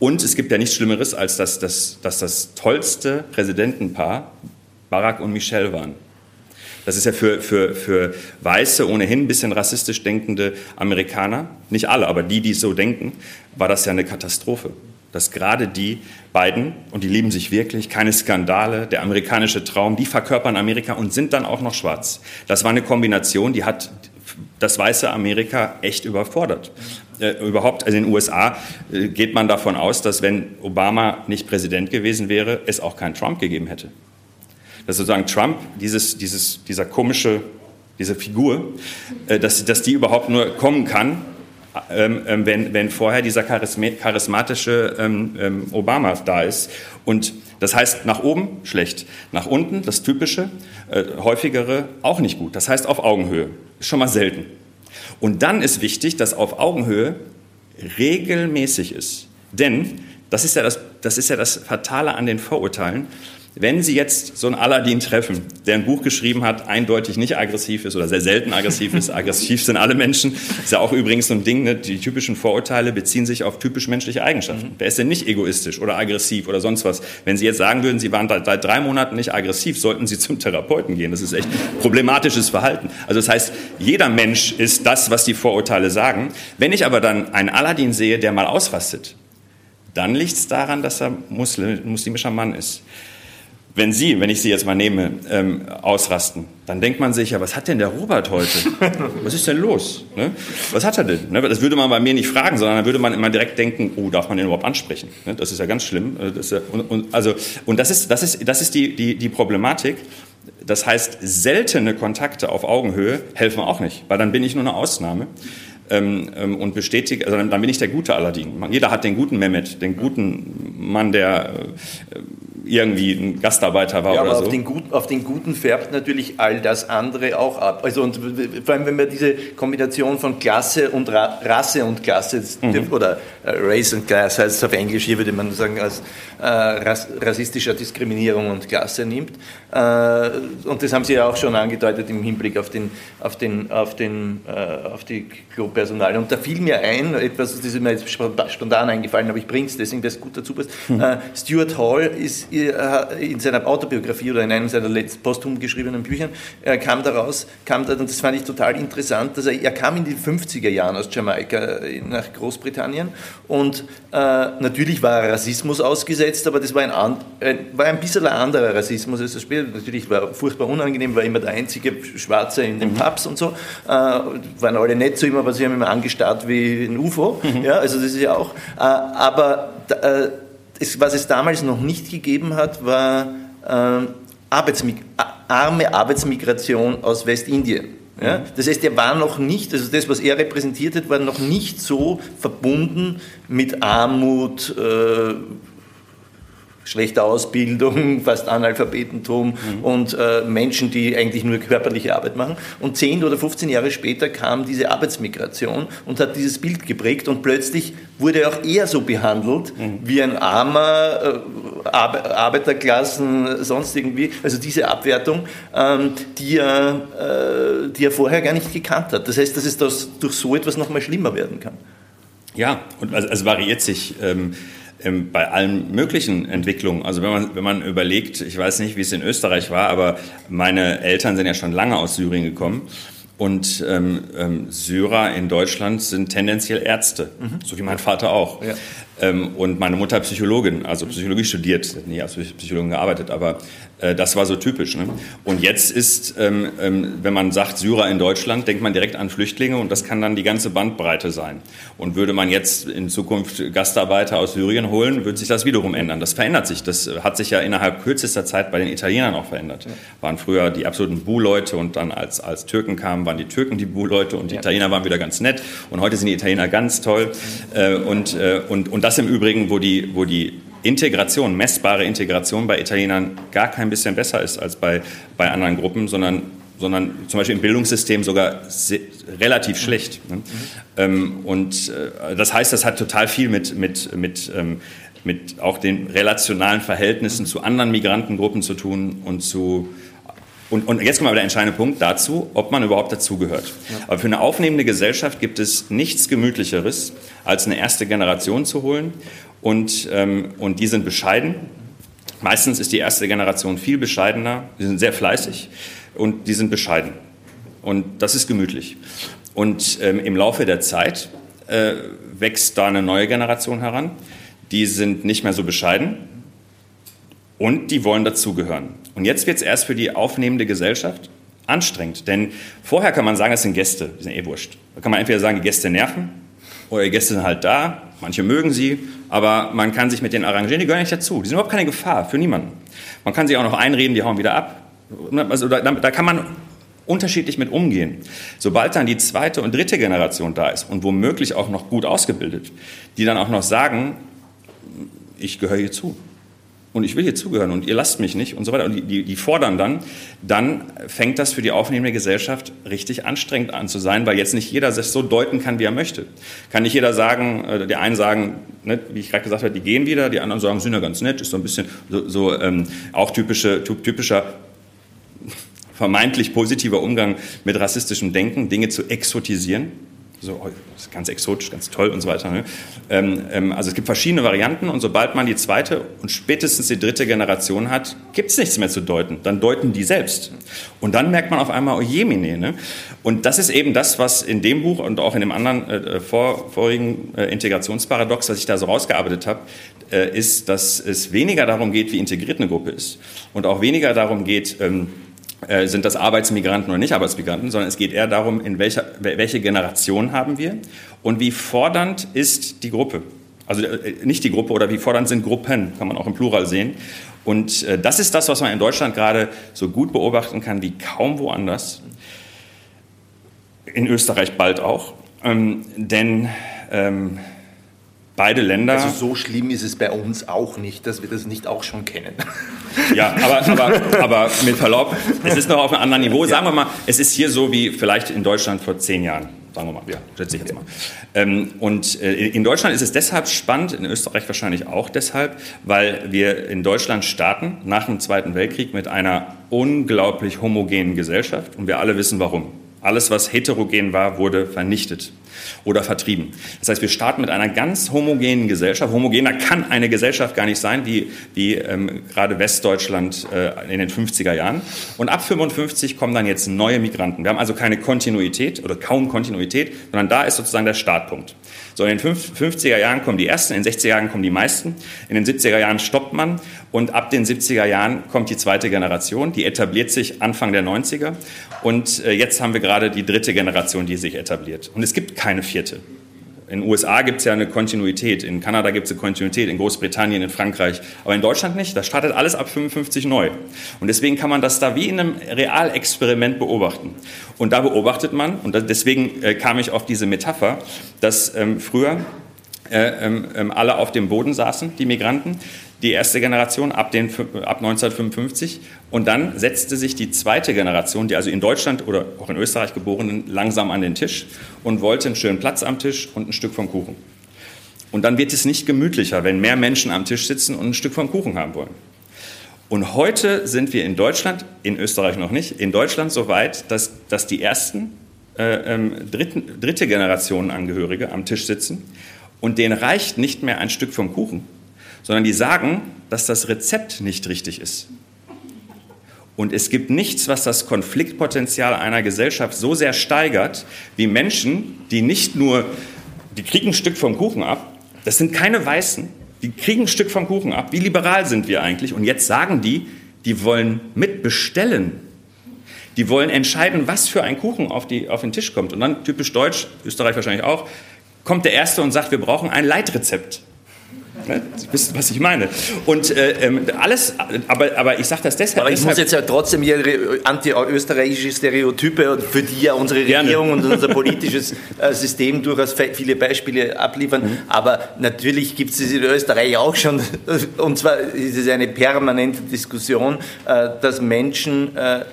Und es gibt ja nichts Schlimmeres, als dass, dass, dass das tollste Präsidentenpaar Barack und Michelle waren. Das ist ja für, für, für weiße, ohnehin ein bisschen rassistisch denkende Amerikaner, nicht alle, aber die, die so denken, war das ja eine Katastrophe. Dass gerade die beiden, und die lieben sich wirklich, keine Skandale, der amerikanische Traum, die verkörpern Amerika und sind dann auch noch schwarz. Das war eine Kombination, die hat das weiße Amerika echt überfordert. Äh, überhaupt, also in den USA äh, geht man davon aus, dass wenn Obama nicht Präsident gewesen wäre, es auch keinen Trump gegeben hätte. Dass sozusagen Trump, dieses, dieses, dieser komische, diese Figur, äh, dass, dass die überhaupt nur kommen kann, ähm, ähm, wenn, wenn vorher dieser charismatische ähm, ähm, Obama da ist. Und das heißt, nach oben schlecht, nach unten das typische, äh, häufigere auch nicht gut. Das heißt auf Augenhöhe, ist schon mal selten. Und dann ist wichtig, dass auf Augenhöhe regelmäßig ist. Denn das ist ja das, das, ist ja das Fatale an den Vorurteilen. Wenn Sie jetzt so einen Aladdin treffen, der ein Buch geschrieben hat, eindeutig nicht aggressiv ist oder sehr selten aggressiv ist, [laughs] aggressiv sind alle Menschen, ist ja auch übrigens so ein Ding, ne? die typischen Vorurteile beziehen sich auf typisch menschliche Eigenschaften. Mhm. Wer ist denn nicht egoistisch oder aggressiv oder sonst was? Wenn Sie jetzt sagen würden, Sie waren seit drei Monaten nicht aggressiv, sollten Sie zum Therapeuten gehen. Das ist echt problematisches Verhalten. Also das heißt, jeder Mensch ist das, was die Vorurteile sagen. Wenn ich aber dann einen Aladdin sehe, der mal ausrastet, dann liegt es daran, dass er Muslim, muslimischer Mann ist. Wenn Sie, wenn ich Sie jetzt mal nehme, ähm, ausrasten, dann denkt man sich ja, was hat denn der Robert heute? Was ist denn los? Ne? Was hat er denn? Ne? Das würde man bei mir nicht fragen, sondern dann würde man immer direkt denken, oh, darf man den überhaupt ansprechen? Ne? Das ist ja ganz schlimm. Äh, das ja, und, und, also, und das ist, das ist, das ist die, die, die Problematik. Das heißt, seltene Kontakte auf Augenhöhe helfen auch nicht, weil dann bin ich nur eine Ausnahme. Ähm, ähm, und bestätige, also dann, dann bin ich der gute Aladdin. Jeder hat den guten Mehmet, den guten Mann, der äh, irgendwie ein Gastarbeiter war ja, oder aber so. Auf den, Guten, auf den Guten färbt natürlich all das andere auch ab. Also und vor allem, wenn wir diese Kombination von Klasse und Ra Rasse und Klasse mhm. oder äh, Race und Class heißt es auf Englisch, hier würde man sagen als äh, ras rassistischer Diskriminierung und Klasse nimmt. Äh, und das haben Sie ja auch schon angedeutet im Hinblick auf, den, auf, den, auf, den, äh, auf die Klopersonal. Und da fiel mir ein, etwas, das ist mir jetzt spontan eingefallen, aber ich bringe es, deswegen das gut dazu passt. Äh, Stuart Hall ist in seiner Autobiografie oder in einem seiner letzten posthum geschriebenen Büchern kam daraus, kam da, und das fand ich total interessant, dass er, er kam in den 50er Jahren aus Jamaika nach Großbritannien und äh, natürlich war Rassismus ausgesetzt, aber das war ein, ein, war ein bisschen ein anderer Rassismus als das später. Natürlich war furchtbar unangenehm, war immer der einzige Schwarze in den mhm. Pubs und so, äh, waren alle nett zu ihm, aber sie haben ihn angestarrt wie ein UFO, mhm. ja, also das ist ja auch, äh, aber äh, es, was es damals noch nicht gegeben hat, war äh, Arbeitsmig arme Arbeitsmigration aus Westindien. Ja? Das heißt, er war noch nicht, also das, was er repräsentiert hat, war noch nicht so verbunden mit Armut, äh, schlechte Ausbildung, [laughs] fast Analphabetentum mhm. und äh, Menschen, die eigentlich nur körperliche Arbeit machen. Und 10 oder 15 Jahre später kam diese Arbeitsmigration und hat dieses Bild geprägt und plötzlich wurde er auch eher so behandelt mhm. wie ein armer äh, Arbeiterklassen, sonst irgendwie, also diese Abwertung, ähm, die, er, äh, die er vorher gar nicht gekannt hat. Das heißt, dass es das durch so etwas noch mal schlimmer werden kann. Ja, und also, also variiert sich. Ähm, ähm, bei allen möglichen Entwicklungen. Also wenn man, wenn man überlegt, ich weiß nicht, wie es in Österreich war, aber meine Eltern sind ja schon lange aus Syrien gekommen. Und ähm, ähm, Syrer in Deutschland sind tendenziell Ärzte, mhm. so wie mein Vater auch. Ja. Ähm, und meine Mutter Psychologin, also Psychologie studiert, nie als Psychologin gearbeitet, aber äh, das war so typisch. Ne? Und jetzt ist, ähm, ähm, wenn man sagt Syrer in Deutschland, denkt man direkt an Flüchtlinge und das kann dann die ganze Bandbreite sein. Und würde man jetzt in Zukunft Gastarbeiter aus Syrien holen, würde sich das wiederum ändern. Das verändert sich. Das hat sich ja innerhalb kürzester Zeit bei den Italienern auch verändert. Ja. Waren früher die absoluten Bu-Leute und dann als, als Türken kamen, waren die Türken die Bu-Leute und die ja. Italiener waren wieder ganz nett. Und heute sind die Italiener ganz toll. Äh, und, äh, und, und das im Übrigen, wo die, wo die Integration, messbare Integration bei Italienern gar kein bisschen besser ist als bei, bei anderen Gruppen, sondern, sondern zum Beispiel im Bildungssystem sogar relativ schlecht. Ne? Mhm. Ähm, und äh, das heißt, das hat total viel mit, mit, mit, ähm, mit auch den relationalen Verhältnissen zu anderen Migrantengruppen zu tun und zu und, und, jetzt kommt mal der entscheidende Punkt dazu, ob man überhaupt dazugehört. Ja. Aber für eine aufnehmende Gesellschaft gibt es nichts Gemütlicheres, als eine erste Generation zu holen und, ähm, und die sind bescheiden. Meistens ist die erste Generation viel bescheidener, die sind sehr fleißig und die sind bescheiden. Und das ist gemütlich. Und ähm, im Laufe der Zeit äh, wächst da eine neue Generation heran. Die sind nicht mehr so bescheiden und die wollen dazugehören. Und jetzt wird es erst für die aufnehmende Gesellschaft anstrengend. Denn vorher kann man sagen, es sind Gäste, die sind eh wurscht. Da kann man entweder sagen, die Gäste nerven oder die Gäste sind halt da, manche mögen sie, aber man kann sich mit denen arrangieren, die gehören nicht dazu. Die sind überhaupt keine Gefahr für niemanden. Man kann sie auch noch einreden, die hauen wieder ab. Also da, da kann man unterschiedlich mit umgehen. Sobald dann die zweite und dritte Generation da ist und womöglich auch noch gut ausgebildet, die dann auch noch sagen, ich gehöre hier zu. Und ich will hier zugehören und ihr lasst mich nicht und so weiter und die, die fordern dann, dann fängt das für die aufnehmende Gesellschaft richtig anstrengend an zu sein, weil jetzt nicht jeder sich so deuten kann, wie er möchte. Kann nicht jeder sagen, äh, der einen sagen, ne, wie ich gerade gesagt habe, die gehen wieder, die anderen sagen, sind ja ganz nett, ist so ein bisschen so, so ähm, auch typische, typischer vermeintlich positiver Umgang mit rassistischem Denken, Dinge zu exotisieren so oh, ganz exotisch, ganz toll und so weiter. Ne? Ähm, ähm, also es gibt verschiedene Varianten und sobald man die zweite und spätestens die dritte Generation hat, gibt es nichts mehr zu deuten. Dann deuten die selbst. Und dann merkt man auf einmal, oh jemine. Ne? Und das ist eben das, was in dem Buch und auch in dem anderen äh, vor, vorigen äh, Integrationsparadox, was ich da so rausgearbeitet habe, äh, ist, dass es weniger darum geht, wie integriert eine Gruppe ist und auch weniger darum geht, ähm, äh, sind das Arbeitsmigranten oder nicht Arbeitsmigranten, sondern es geht eher darum, in welcher, welche Generation haben wir und wie fordernd ist die Gruppe. Also äh, nicht die Gruppe oder wie fordernd sind Gruppen, kann man auch im Plural sehen. Und äh, das ist das, was man in Deutschland gerade so gut beobachten kann wie kaum woanders. In Österreich bald auch. Ähm, denn ähm, beide Länder. Also so schlimm ist es bei uns auch nicht, dass wir das nicht auch schon kennen. [laughs] Ja, aber, aber, aber mit Verlaub, es ist noch auf einem anderen Niveau. Sagen wir mal, es ist hier so wie vielleicht in Deutschland vor zehn Jahren. Sagen wir mal, ja, schätze ich jetzt mal. Ähm, und äh, in Deutschland ist es deshalb spannend, in Österreich wahrscheinlich auch deshalb, weil wir in Deutschland starten nach dem Zweiten Weltkrieg mit einer unglaublich homogenen Gesellschaft und wir alle wissen warum. Alles, was heterogen war, wurde vernichtet oder vertrieben. Das heißt, wir starten mit einer ganz homogenen Gesellschaft. Homogener kann eine Gesellschaft gar nicht sein, wie, wie ähm, gerade Westdeutschland äh, in den 50er Jahren. Und ab 55 kommen dann jetzt neue Migranten. Wir haben also keine Kontinuität oder kaum Kontinuität, sondern da ist sozusagen der Startpunkt. So, in den 50er Jahren kommen die ersten, in den 60er Jahren kommen die meisten, in den 70er Jahren stoppt man und ab den 70er Jahren kommt die zweite Generation, die etabliert sich Anfang der 90er und äh, jetzt haben wir gerade die dritte Generation, die sich etabliert. Und es gibt keine vierte. In den USA gibt es ja eine Kontinuität, in Kanada gibt es eine Kontinuität, in Großbritannien, in Frankreich, aber in Deutschland nicht. Da startet alles ab 55 neu. Und deswegen kann man das da wie in einem Realexperiment beobachten. Und da beobachtet man, und deswegen äh, kam ich auf diese Metapher, dass ähm, früher äh, ähm, ähm alle auf dem Boden saßen, die Migranten, die erste Generation ab, den, ab 1955 und dann setzte sich die zweite Generation, die also in Deutschland oder auch in Österreich geborenen, langsam an den Tisch und wollte einen schönen Platz am Tisch und ein Stück vom Kuchen. Und dann wird es nicht gemütlicher, wenn mehr Menschen am Tisch sitzen und ein Stück vom Kuchen haben wollen. Und heute sind wir in Deutschland, in Österreich noch nicht, in Deutschland so weit, dass, dass die ersten äh, ähm, dritten, dritte Generationen Angehörige am Tisch sitzen und denen reicht nicht mehr ein Stück vom Kuchen, sondern die sagen, dass das Rezept nicht richtig ist. Und es gibt nichts, was das Konfliktpotenzial einer Gesellschaft so sehr steigert, wie Menschen, die nicht nur, die kriegen ein Stück vom Kuchen ab, das sind keine Weißen, die kriegen ein Stück vom Kuchen ab. Wie liberal sind wir eigentlich? Und jetzt sagen die, die wollen mitbestellen. Die wollen entscheiden, was für ein Kuchen auf, die, auf den Tisch kommt. Und dann, typisch deutsch, Österreich wahrscheinlich auch, kommt der Erste und sagt, wir brauchen ein Leitrezept. Ne? Sie wissen, was ich meine. Und äh, ähm, alles, aber, aber ich sage das deshalb. Aber ich deshalb, muss jetzt ja trotzdem hier anti-österreichische Stereotype, für die ja unsere Regierung und unser [laughs] politisches äh, System durchaus viele Beispiele abliefern. Mhm. Aber natürlich gibt es es in Österreich auch schon, [laughs] und zwar ist es eine permanente Diskussion, äh, dass Menschen äh,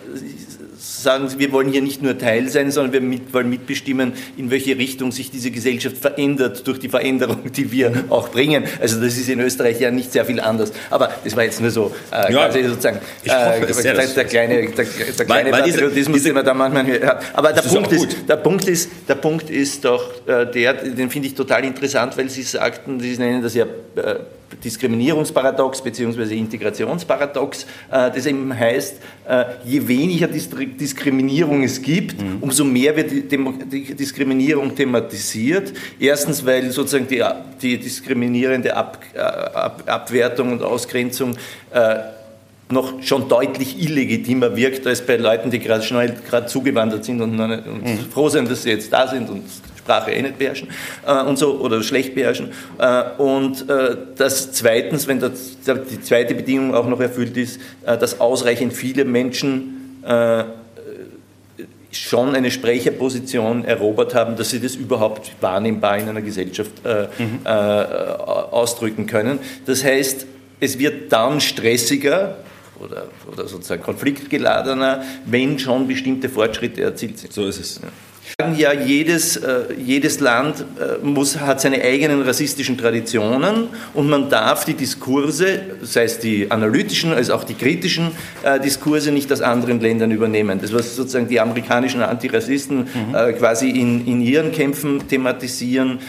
sagen Sie, wir wollen hier nicht nur Teil sein, sondern wir mit, wollen mitbestimmen, in welche Richtung sich diese Gesellschaft verändert durch die Veränderung, die wir auch bringen. Also das ist in Österreich ja nicht sehr viel anders. Aber das war jetzt nur so äh, ja, sozusagen äh, der, der, kleine, der, der kleine weil, Patriotismus, diese, den man da manchmal hört. Aber der Punkt ist, der Punkt ist, der Punkt ist doch äh, der, den finde ich total interessant, weil Sie sagten, Sie nennen das ja äh, Diskriminierungsparadox bzw. Integrationsparadox, äh, das eben heißt, äh, je weniger Diskriminierung es gibt, mhm. umso mehr wird die Diskriminierung thematisiert. Erstens, weil sozusagen die, die diskriminierende Ab, äh, Ab, Abwertung und Ausgrenzung noch schon deutlich illegitimer wirkt als bei Leuten, die gerade schnell gerade zugewandert sind und, und mhm. froh sind, dass sie jetzt da sind und Sprache eh nicht beherrschen äh, und so oder schlecht beherrschen. Äh, und äh, das zweitens, wenn das, die zweite Bedingung auch noch erfüllt ist, äh, dass ausreichend viele Menschen äh, schon eine Sprecherposition erobert haben, dass sie das überhaupt wahrnehmbar in einer Gesellschaft äh, mhm. ausdrücken können. Das heißt, es wird dann stressiger oder, oder sozusagen konfliktgeladener, wenn schon bestimmte Fortschritte erzielt sind. So ist es. Ja ja, jedes, äh, jedes Land äh, muss, hat seine eigenen rassistischen Traditionen und man darf die Diskurse, sei es die analytischen als auch die kritischen äh, Diskurse, nicht aus anderen Ländern übernehmen. Das, was sozusagen die amerikanischen Antirassisten mhm. äh, quasi in, in ihren Kämpfen thematisieren,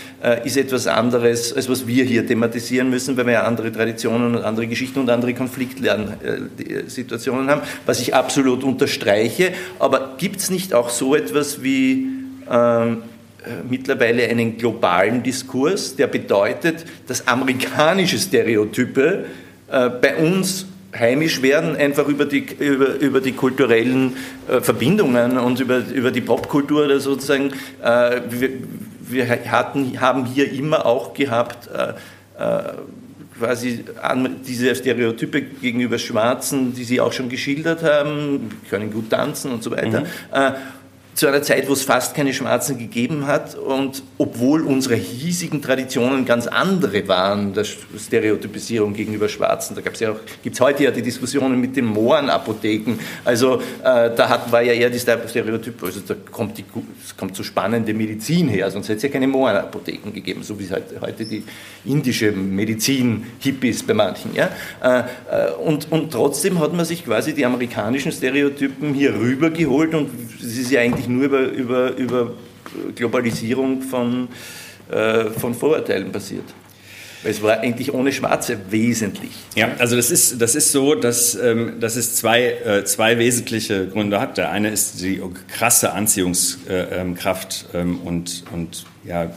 ist etwas anderes, als was wir hier thematisieren müssen, weil wir ja andere Traditionen und andere Geschichten und andere Konfliktsituationen haben, was ich absolut unterstreiche. Aber gibt es nicht auch so etwas wie ähm, äh, mittlerweile einen globalen Diskurs, der bedeutet, dass amerikanische Stereotype äh, bei uns heimisch werden, einfach über die, über, über die kulturellen äh, Verbindungen und über, über die Popkultur oder sozusagen. Äh, wir, wir hatten, haben hier immer auch gehabt, quasi diese Stereotype gegenüber Schwarzen, die Sie auch schon geschildert haben, können gut tanzen und so weiter. Mhm zu einer Zeit, wo es fast keine Schwarzen gegeben hat und obwohl unsere hiesigen Traditionen ganz andere waren, der Stereotypisierung gegenüber Schwarzen, da ja gibt es heute ja die Diskussionen mit den Mohrenapotheken, also äh, da hat, war ja eher die Stereotyp, also da kommt, die, es kommt so spannende Medizin her, sonst hätte es ja keine Mohrenapotheken gegeben, so wie es heute, heute die indische Medizin hip ist bei manchen. Ja? Äh, äh, und, und trotzdem hat man sich quasi die amerikanischen Stereotypen hier rübergeholt und es ist ja eigentlich eigentlich nur über, über, über Globalisierung von, äh, von Vorurteilen passiert. Es war eigentlich ohne Schwarze wesentlich. Ja, also das ist, das ist so, dass, ähm, dass es zwei, äh, zwei wesentliche Gründe hat. Der eine ist die krasse Anziehungskraft äh, ähm, und, und ja,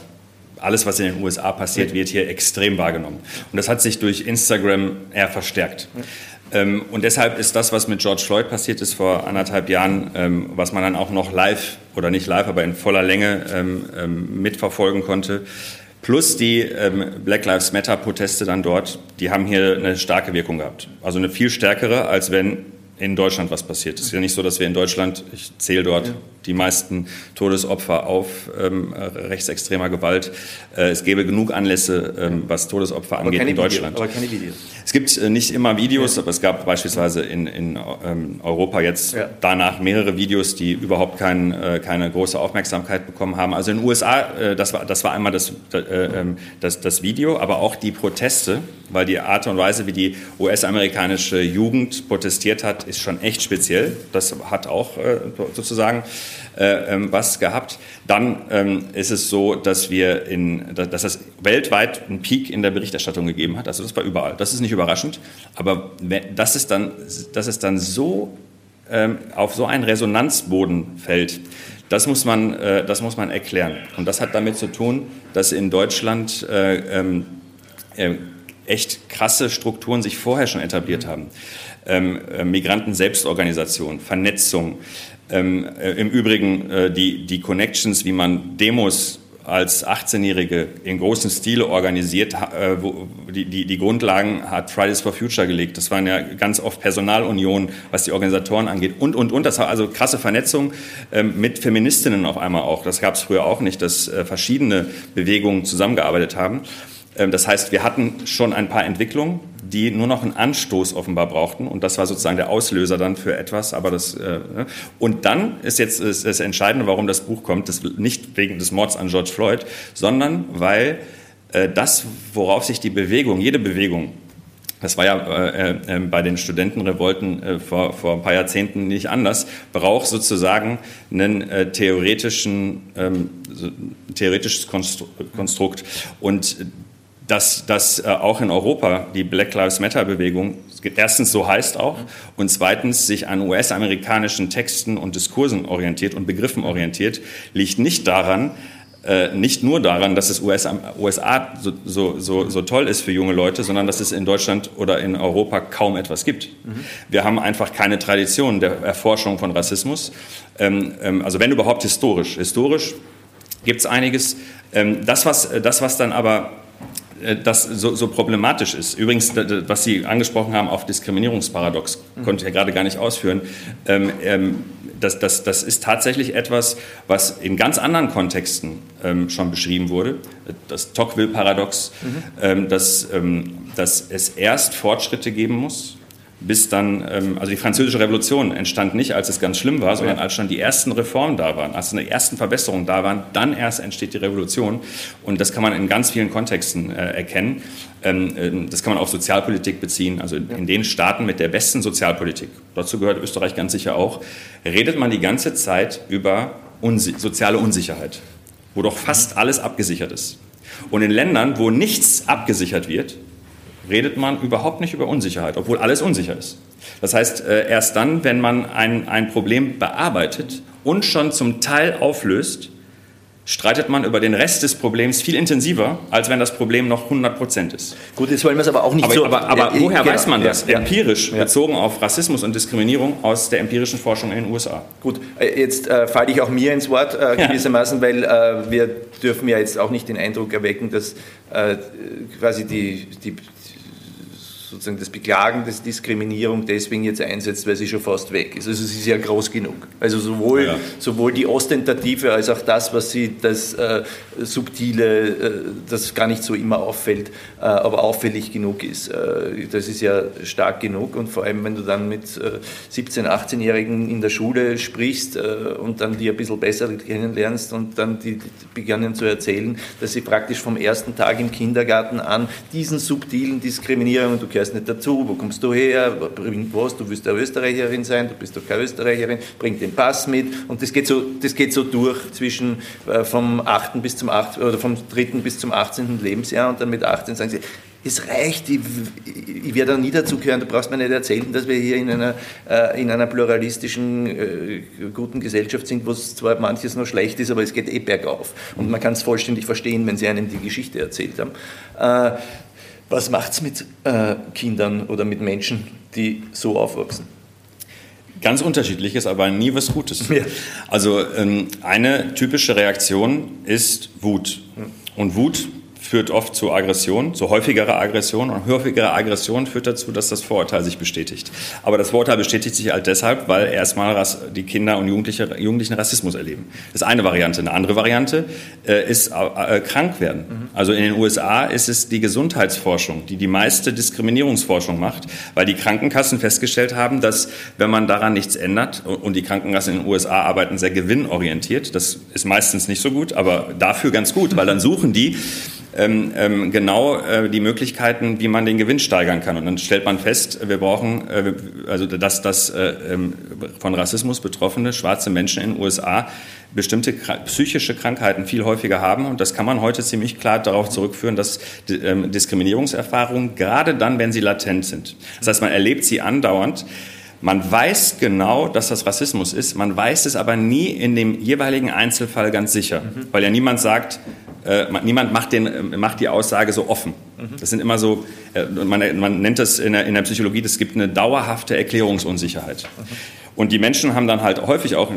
alles, was in den USA passiert, wird hier extrem wahrgenommen. Und das hat sich durch Instagram eher verstärkt. Ähm, und deshalb ist das, was mit George Floyd passiert ist vor anderthalb Jahren, ähm, was man dann auch noch live oder nicht live, aber in voller Länge ähm, mitverfolgen konnte, plus die Black Lives Matter Proteste dann dort, die haben hier eine starke Wirkung gehabt. Also eine viel stärkere, als wenn in Deutschland was passiert. Es ist ja nicht so, dass wir in Deutschland, ich zähle dort ja. Die meisten Todesopfer auf ähm, rechtsextremer Gewalt. Äh, es gäbe genug Anlässe, ähm, was Todesopfer aber angeht in Deutschland. Video, aber keine Videos. Es gibt äh, nicht immer Videos, ja. aber es gab beispielsweise in, in ähm, Europa jetzt ja. danach mehrere Videos, die überhaupt kein, äh, keine große Aufmerksamkeit bekommen haben. Also in den USA, äh, das, war, das war einmal das, äh, ähm, das, das Video, aber auch die Proteste, weil die Art und Weise, wie die US-amerikanische Jugend protestiert hat, ist schon echt speziell. Das hat auch äh, sozusagen äh, ähm, was gehabt. Dann ähm, ist es so, dass wir in, dass das weltweit einen Peak in der Berichterstattung gegeben hat. Also das war überall. Das ist nicht überraschend. Aber dass es dann, dass es dann so ähm, auf so einen Resonanzboden fällt, das muss, man, äh, das muss man erklären. Und das hat damit zu tun, dass in Deutschland äh, ähm, äh, echt krasse Strukturen sich vorher schon etabliert haben. Ähm, äh, Migranten-Selbstorganisation, Vernetzung. Ähm, äh, Im Übrigen äh, die, die Connections, wie man Demos als 18-Jährige in großem Stile organisiert, äh, wo die, die, die Grundlagen hat Fridays for Future gelegt. Das waren ja ganz oft Personalunionen, was die Organisatoren angeht. Und, und, und. Das war also krasse Vernetzung ähm, mit Feministinnen auf einmal auch. Das gab es früher auch nicht, dass äh, verschiedene Bewegungen zusammengearbeitet haben. Ähm, das heißt, wir hatten schon ein paar Entwicklungen, die nur noch einen Anstoß offenbar brauchten. Und das war sozusagen der Auslöser dann für etwas. Aber das, äh, ne? und dann ist jetzt ist das Entscheidende, warum das Buch kommt, das nicht wegen des Mords an George Floyd, sondern weil äh, das, worauf sich die Bewegung, jede Bewegung, das war ja äh, äh, bei den Studentenrevolten äh, vor, vor ein paar Jahrzehnten nicht anders, braucht sozusagen einen äh, theoretischen, ähm, so, theoretisches Konstrukt. Und dass, dass äh, auch in Europa die Black Lives Matter-Bewegung erstens so heißt auch und zweitens sich an US-amerikanischen Texten und Diskursen orientiert und Begriffen orientiert, liegt nicht daran, äh, nicht nur daran, dass es US, USA so, so, so, so, toll ist für junge Leute, sondern dass es in Deutschland oder in Europa kaum etwas gibt. Mhm. Wir haben einfach keine Tradition der Erforschung von Rassismus. Ähm, ähm, also wenn überhaupt historisch. Historisch gibt es einiges. Ähm, das, was, das, was dann aber das so, so, problematisch ist. Übrigens, was Sie angesprochen haben auf Diskriminierungsparadox, konnte ich ja gerade gar nicht ausführen. Ähm, ähm, das, das, das ist tatsächlich etwas, was in ganz anderen Kontexten ähm, schon beschrieben wurde. Das Tocqueville-Paradox, mhm. ähm, das ähm, dass es erst Fortschritte geben muss, bis dann, ähm, also die französische Revolution entstand nicht, als es ganz schlimm war, sondern als schon die ersten Reformen da waren, als die ersten Verbesserungen da waren, dann erst entsteht die Revolution. Und das kann man in ganz vielen Kontexten äh, erkennen. Ähm, äh, das kann man auf Sozialpolitik beziehen. Also in, den Staaten mit der besten Sozialpolitik, dazu gehört Österreich ganz sicher auch, redet man die ganze Zeit über soziale Unsicherheit, wo doch fast alles abgesichert ist. Und in Ländern, wo nichts abgesichert wird, redet man überhaupt nicht über Unsicherheit, obwohl alles unsicher ist. Das heißt, äh, erst dann, wenn man ein, ein Problem bearbeitet und schon zum Teil auflöst, streitet man über den Rest des Problems viel intensiver, als wenn das Problem noch 100 Prozent ist. Gut, jetzt wollen wir es aber auch nicht aber, so... Aber, aber äh, woher genau, weiß man das? Ja, Empirisch, ja. bezogen auf Rassismus und Diskriminierung aus der empirischen Forschung in den USA. Gut, äh, jetzt äh, falle ich auch mir ins Wort äh, Ja. gewissermaßen, weil äh, wir dürfen ja jetzt auch nicht den Eindruck erwecken, dass äh, quasi die, die sozusagen das Beklagen des Diskriminierung deswegen jetzt einsetzt, weil sie schon fast weg ist. Also sie ist ja groß genug. Also sowohl, Ja. sowohl die Ostentative als auch das, was sie, das äh, Subtile, äh, das gar nicht so immer auffällt, äh, aber auffällig genug ist. Äh, das ist ja stark genug und vor allem, wenn du dann mit äh, 17-, 18-Jährigen in der Schule sprichst äh, und dann die ein bisschen besser kennenlernst und dann die, beginnen zu erzählen, dass sie praktisch vom ersten Tag im Kindergarten an diesen subtilen Diskriminierungen, du gehörst nicht dazu, wo kommst du her, bringt was, du willst eine Österreicherin sein, du bist doch keine Österreicherin, bring den Pass mit und das geht so, das geht so durch zwischen äh, vom 8. bis zum 8. oder vom 3. bis zum 18. Lebensjahr und dann mit 18 sagen sie, es reicht, ich, ich werde da nie dazugehören, du brauchst mir nicht erzählen, dass wir hier in einer, äh, in einer pluralistischen, äh, guten Gesellschaft sind, wo es zwar manches noch schlecht ist, aber es geht eh bergauf. Und man kann es vollständig verstehen, wenn sie einem die Geschichte erzählt haben. Äh, was macht es mit äh, Kindern oder mit Menschen, die so aufwachsen? Ganz unterschiedliches, aber nie was Gutes. Ja. Also ähm, eine typische Reaktion ist Wut. Und Wut führt oft zu Aggression, zu häufigerer Aggression. Und häufigere Aggression führt dazu, dass das Vorurteil sich bestätigt. Aber das Vorurteil bestätigt sich halt deshalb, weil erstmal die Kinder und Jugendliche, Jugendlichen Rassismus erleben. Das ist eine Variante. Eine andere Variante äh, ist äh, äh, krank werden. Also in den USA ist es die Gesundheitsforschung, die die meiste Diskriminierungsforschung macht, weil die Krankenkassen festgestellt haben, dass wenn man daran nichts ändert, und die Krankenkassen in den USA arbeiten sehr gewinnorientiert, das ist meistens nicht so gut, aber dafür ganz gut, weil dann suchen die ähm, ähm, genau äh, die Möglichkeiten, wie man den Gewinn steigern kann. Und dann stellt man fest, wir brauchen, äh, also dass, dass äh, ähm, von Rassismus betroffene schwarze Menschen in den USA bestimmte psychische Krankheiten viel häufiger haben. Und das kann man heute ziemlich klar darauf zurückführen, dass ähm, Diskriminierungserfahrungen gerade dann, wenn sie latent sind. Das heißt, man erlebt sie andauernd. Man weiß genau, dass das Rassismus ist, man weiß es aber nie in dem jeweiligen Einzelfall ganz sicher, weil ja niemand sagt, äh, man- niemand macht, den, äh, macht die Aussage so offen. Das sind immer so, äh, man, man nennt das in der, in der Psychologie, es gibt eine dauerhafte Erklärungsunsicherheit. Und die Menschen haben dann halt häufig auch,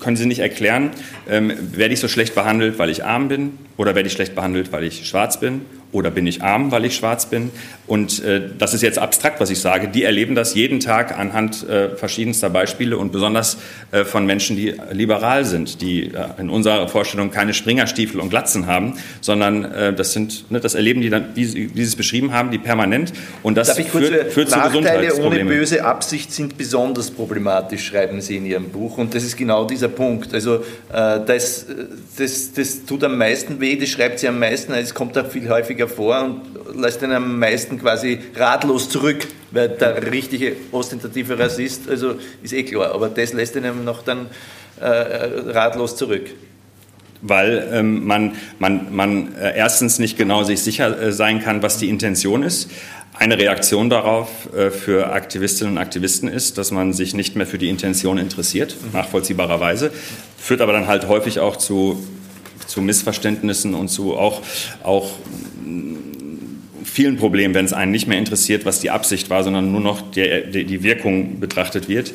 können sie nicht erklären, ähm, werde ich so schlecht behandelt, weil ich arm bin oder werde ich schlecht behandelt, weil ich schwarz bin oder bin ich arm, weil ich schwarz bin. Und äh, das ist jetzt abstrakt, was ich sage. Die erleben das jeden Tag anhand äh, verschiedenster Beispiele und besonders äh, von Menschen, die liberal sind, die äh, in unserer Vorstellung keine Springerstiefel und Glatzen haben, sondern äh, das sind, ne, das erleben die dann, wie sie, wie sie es beschrieben haben, die permanent. Und das Darf ich kurz führt, führt zu Nachteile ohne Gesundheitsproblemen. böse Absicht sind besonders problematisch, schreiben Sie in Ihrem Buch. Und das ist genau dieser Punkt. Also äh, das, das, das tut am meisten weh, das schreibt sie am meisten, es kommt auch viel häufiger vor und lässt einen am meisten quasi ratlos zurück, weil der richtige ostentative Rassist, also ist eh klar, aber das lässt einen noch dann äh, ratlos zurück. weil ähm, man, man, man äh, erstens nicht genau sich sicher äh, sein kann, was die Intention ist. Eine Reaktion darauf äh, für Aktivistinnen und Aktivisten ist, dass man sich nicht mehr für die Intention interessiert, nachvollziehbarerweise, führt aber dann halt häufig auch zu, zu Missverständnissen und zu auch, auch vielen Problemen, wenn es einen nicht mehr interessiert, was die Absicht war, sondern nur noch die, die Wirkung betrachtet wird.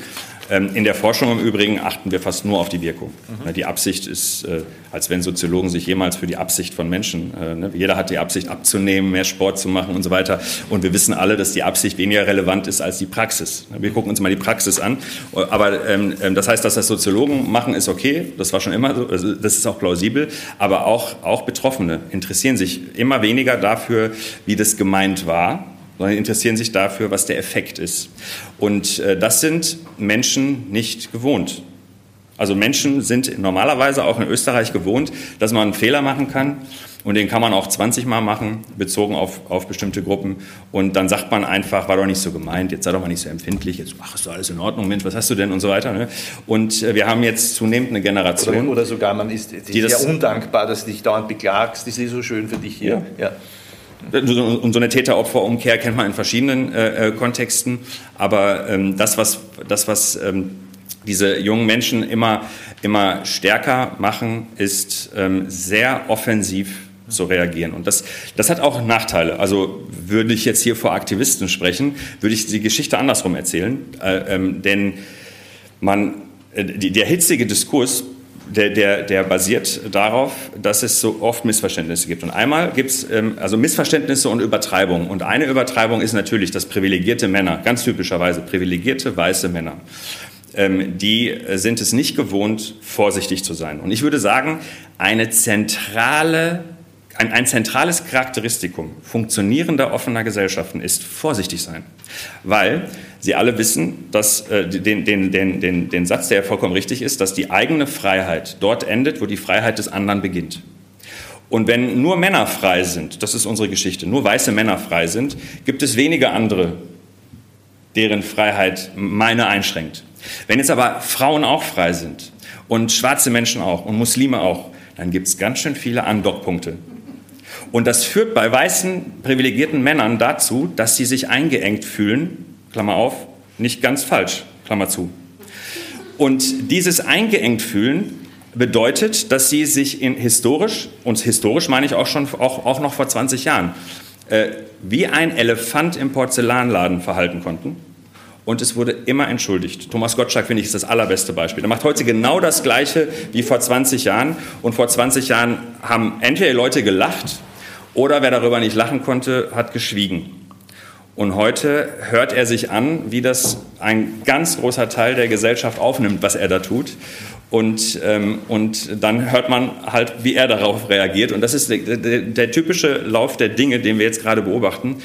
Ähm, In der Forschung im Übrigen achten wir fast nur auf die Wirkung. Mhm. Die Absicht ist, äh, als wenn Soziologen sich jemals für die Absicht von Menschen, äh, ne, jeder hat die Absicht abzunehmen, mehr Sport zu machen und so weiter. Und wir wissen alle, dass die Absicht weniger relevant ist als die Praxis. Wir gucken uns mal die Praxis an. Aber ähm, ähm, das heißt, dass das Soziologen machen, ist okay. Das war schon immer so. Also Das ist auch plausibel. Aber auch, auch Betroffene interessieren sich immer weniger dafür, wie das gemeint war sondern interessieren sich dafür, was der Effekt ist. Und äh, das sind Menschen nicht gewohnt. Also Menschen sind normalerweise auch in Österreich gewohnt, dass man einen Fehler machen kann und den kann man auch 20 Mal machen, bezogen auf, auf bestimmte Gruppen. Und dann sagt man einfach, war doch nicht so gemeint, jetzt sei doch mal nicht so empfindlich, jetzt ach, ist doch alles in Ordnung, Mensch, was hast du denn und so weiter. Ne? Und äh, wir haben jetzt zunehmend eine Generation. Oder, oder sogar, man ist, ist sehr undankbar, dass du dich dauernd beklagst, das ist so schön für dich hier. Ja. ja. Und so eine Täter-Opfer-Umkehr kennt man in verschiedenen äh, äh, Kontexten. Aber ähm, das, was, das, was ähm, diese jungen Menschen immer, immer stärker machen, ist ähm, sehr offensiv zu reagieren. Und das, das hat auch Nachteile. Also würde ich jetzt hier vor Aktivisten sprechen, würde ich die Geschichte andersrum erzählen. Äh, ähm, denn man, äh, die, der hitzige Diskurs der, der, der basiert darauf, dass es so oft Missverständnisse gibt. Und einmal gibt es ähm, also Missverständnisse und Übertreibungen. Und eine Übertreibung ist natürlich, dass privilegierte Männer, ganz typischerweise privilegierte weiße Männer, ähm, die sind es nicht gewohnt, vorsichtig zu sein. Und ich würde sagen, eine zentrale ein, ein, zentrales Charakteristikum funktionierender offener Gesellschaften ist vorsichtig sein, weil Sie alle wissen, dass, äh, den, den, den, den, den Satz, der vollkommen richtig ist, dass die eigene Freiheit dort endet, wo die Freiheit des anderen beginnt. Und wenn nur Männer frei sind, das ist unsere Geschichte, nur weiße Männer frei sind, gibt es wenige andere, deren Freiheit meine einschränkt. Wenn jetzt aber Frauen auch frei sind und schwarze Menschen auch und Muslime auch, dann gibt es ganz schön viele Andockpunkte. Und das führt bei weißen privilegierten Männern dazu, dass sie sich eingeengt fühlen Klammer auf, nicht ganz falsch, Klammer zu. Und dieses eingeengt fühlen bedeutet, dass sie sich in historisch, und historisch meine ich auch schon auch, auch noch vor 20 Jahren, äh, wie ein Elefant im Porzellanladen verhalten konnten. Und es wurde immer entschuldigt. Thomas Gottschalk, finde ich, ist das allerbeste Beispiel. Er macht heute genau das Gleiche wie vor 20 Jahren. Und vor 20 Jahren haben entweder Leute gelacht oder wer darüber nicht lachen konnte, hat geschwiegen. Und heute hört er sich an, wie das ein ganz großer Teil der Gesellschaft aufnimmt, was er da tut. Und, ähm, und dann hört man halt, wie er darauf reagiert. Und das ist der, der, der typische Lauf der Dinge, den wir jetzt gerade beobachten.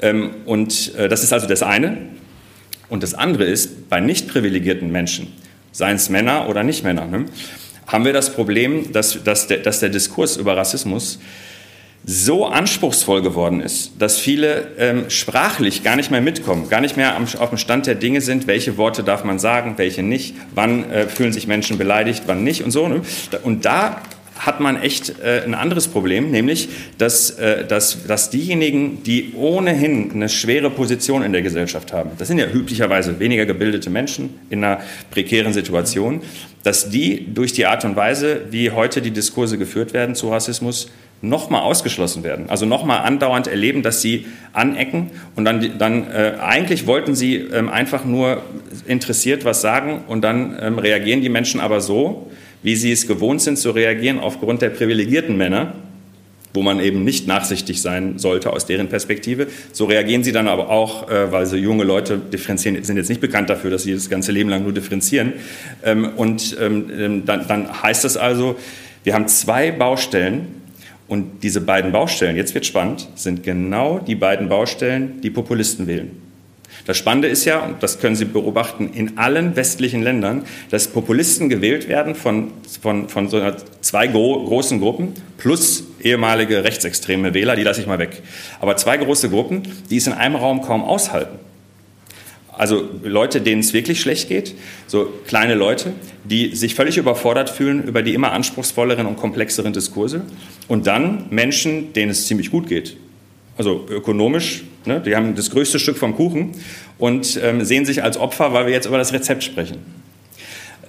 Ähm, und äh, das ist also das eine. Und das andere ist, bei nicht privilegierten Menschen, seien es Männer oder nicht Männer, ne, haben wir das Problem, dass, dass, der, dass der Diskurs über Rassismus so anspruchsvoll geworden ist, dass viele ähm, sprachlich gar nicht mehr mitkommen, gar nicht mehr am, auf dem Stand der Dinge sind, welche Worte darf man sagen, welche nicht, wann äh, fühlen sich Menschen beleidigt, wann nicht und so. Und da hat man echt äh, ein anderes Problem, nämlich, dass, äh, dass, dass diejenigen, die ohnehin eine schwere Position in der Gesellschaft haben, das sind ja üblicherweise weniger gebildete Menschen in einer prekären Situation, dass die durch die Art und Weise, wie heute die Diskurse geführt werden zu Rassismus, nochmal ausgeschlossen werden. Also nochmal andauernd erleben, dass sie anecken und dann, dann äh, eigentlich wollten sie ähm, einfach nur interessiert was sagen und dann ähm, reagieren die Menschen aber so, wie sie es gewohnt sind zu reagieren aufgrund der privilegierten Männer, wo man eben nicht nachsichtig sein sollte aus deren Perspektive. So reagieren sie dann aber auch, äh, weil so junge Leute differenzieren, sind jetzt nicht bekannt dafür, dass sie das ganze Leben lang nur differenzieren. Ähm, und ähm, ähm dann, dann heißt das also, wir haben zwei Baustellen, und diese beiden Baustellen, jetzt wird spannend, sind genau die beiden Baustellen, die Populisten wählen. Das Spannende ist ja, und das können Sie beobachten, in allen westlichen Ländern, dass Populisten gewählt werden von, von, von so zwei gro großen Gruppen plus ehemalige rechtsextreme Wähler, die lasse ich mal weg. Aber zwei große Gruppen, die es in einem Raum kaum aushalten. Also Leute, denen es wirklich schlecht geht, so kleine Leute, die sich völlig überfordert fühlen über die immer anspruchsvolleren und komplexeren Diskurse. Und dann Menschen, denen es ziemlich gut geht. Also ökonomisch, ne, die haben das größte Stück vom Kuchen und ähm, sehen sich als Opfer, weil wir jetzt über das Rezept sprechen.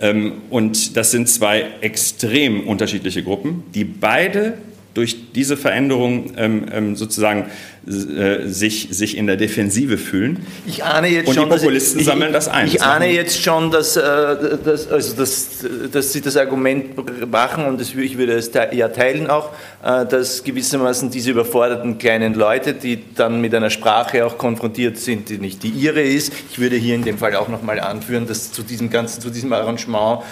Ähm, und das sind zwei extrem unterschiedliche Gruppen, die beide durch diese Veränderung ähm, ähm, sozusagen äh, sich, sich in der Defensive fühlen. Ich ahne jetzt und schon, die Populisten ich, sammeln das ein. Ich das ahne jetzt schon, dass, äh, dass, also dass, dass Sie das Argument machen und das, ich würde es ja teilen auch, äh, dass gewissermaßen diese überforderten kleinen Leute, die dann mit einer Sprache auch konfrontiert sind, die nicht die ihre ist, ich würde hier in dem Fall auch nochmal anführen, dass zu diesem ganzen, zu diesem Arrangement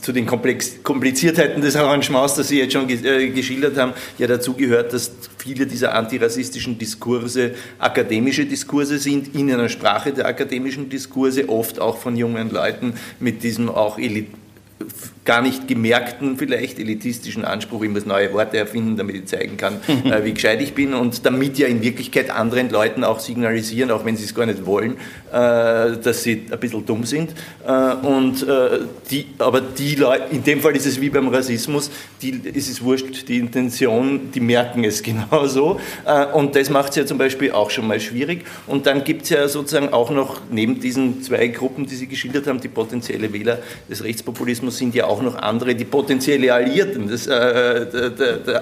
zu den Komplex Kompliziertheiten des Arrangements, das Sie jetzt schon äh, geschildert haben, ja dazu gehört, dass viele dieser antirassistischen Diskurse akademische Diskurse sind, in einer Sprache der akademischen Diskurse, oft auch von jungen Leuten mit diesem auch Elit gar nicht gemerkten, vielleicht elitistischen Anspruch, ich muss neue Worte erfinden, damit ich zeigen kann, [laughs] äh, wie gescheit ich bin und damit ja in Wirklichkeit anderen Leuten auch signalisieren, auch wenn sie es gar nicht wollen, dass sie ein bisschen dumm sind. Äh, und, äh, die, aber die Leute, in dem Fall ist es wie beim Rassismus, die, ist es wurscht, die Intention, die merken es [laughs] genauso. Äh, und das macht es ja zum Beispiel auch schon mal schwierig. Und dann gibt es ja sozusagen auch noch, neben diesen zwei Gruppen, die Sie geschildert haben, die potenzielle Wähler des Rechtspopulismus sind ja auch auch noch andere, die potenzielle Alliierten des, äh,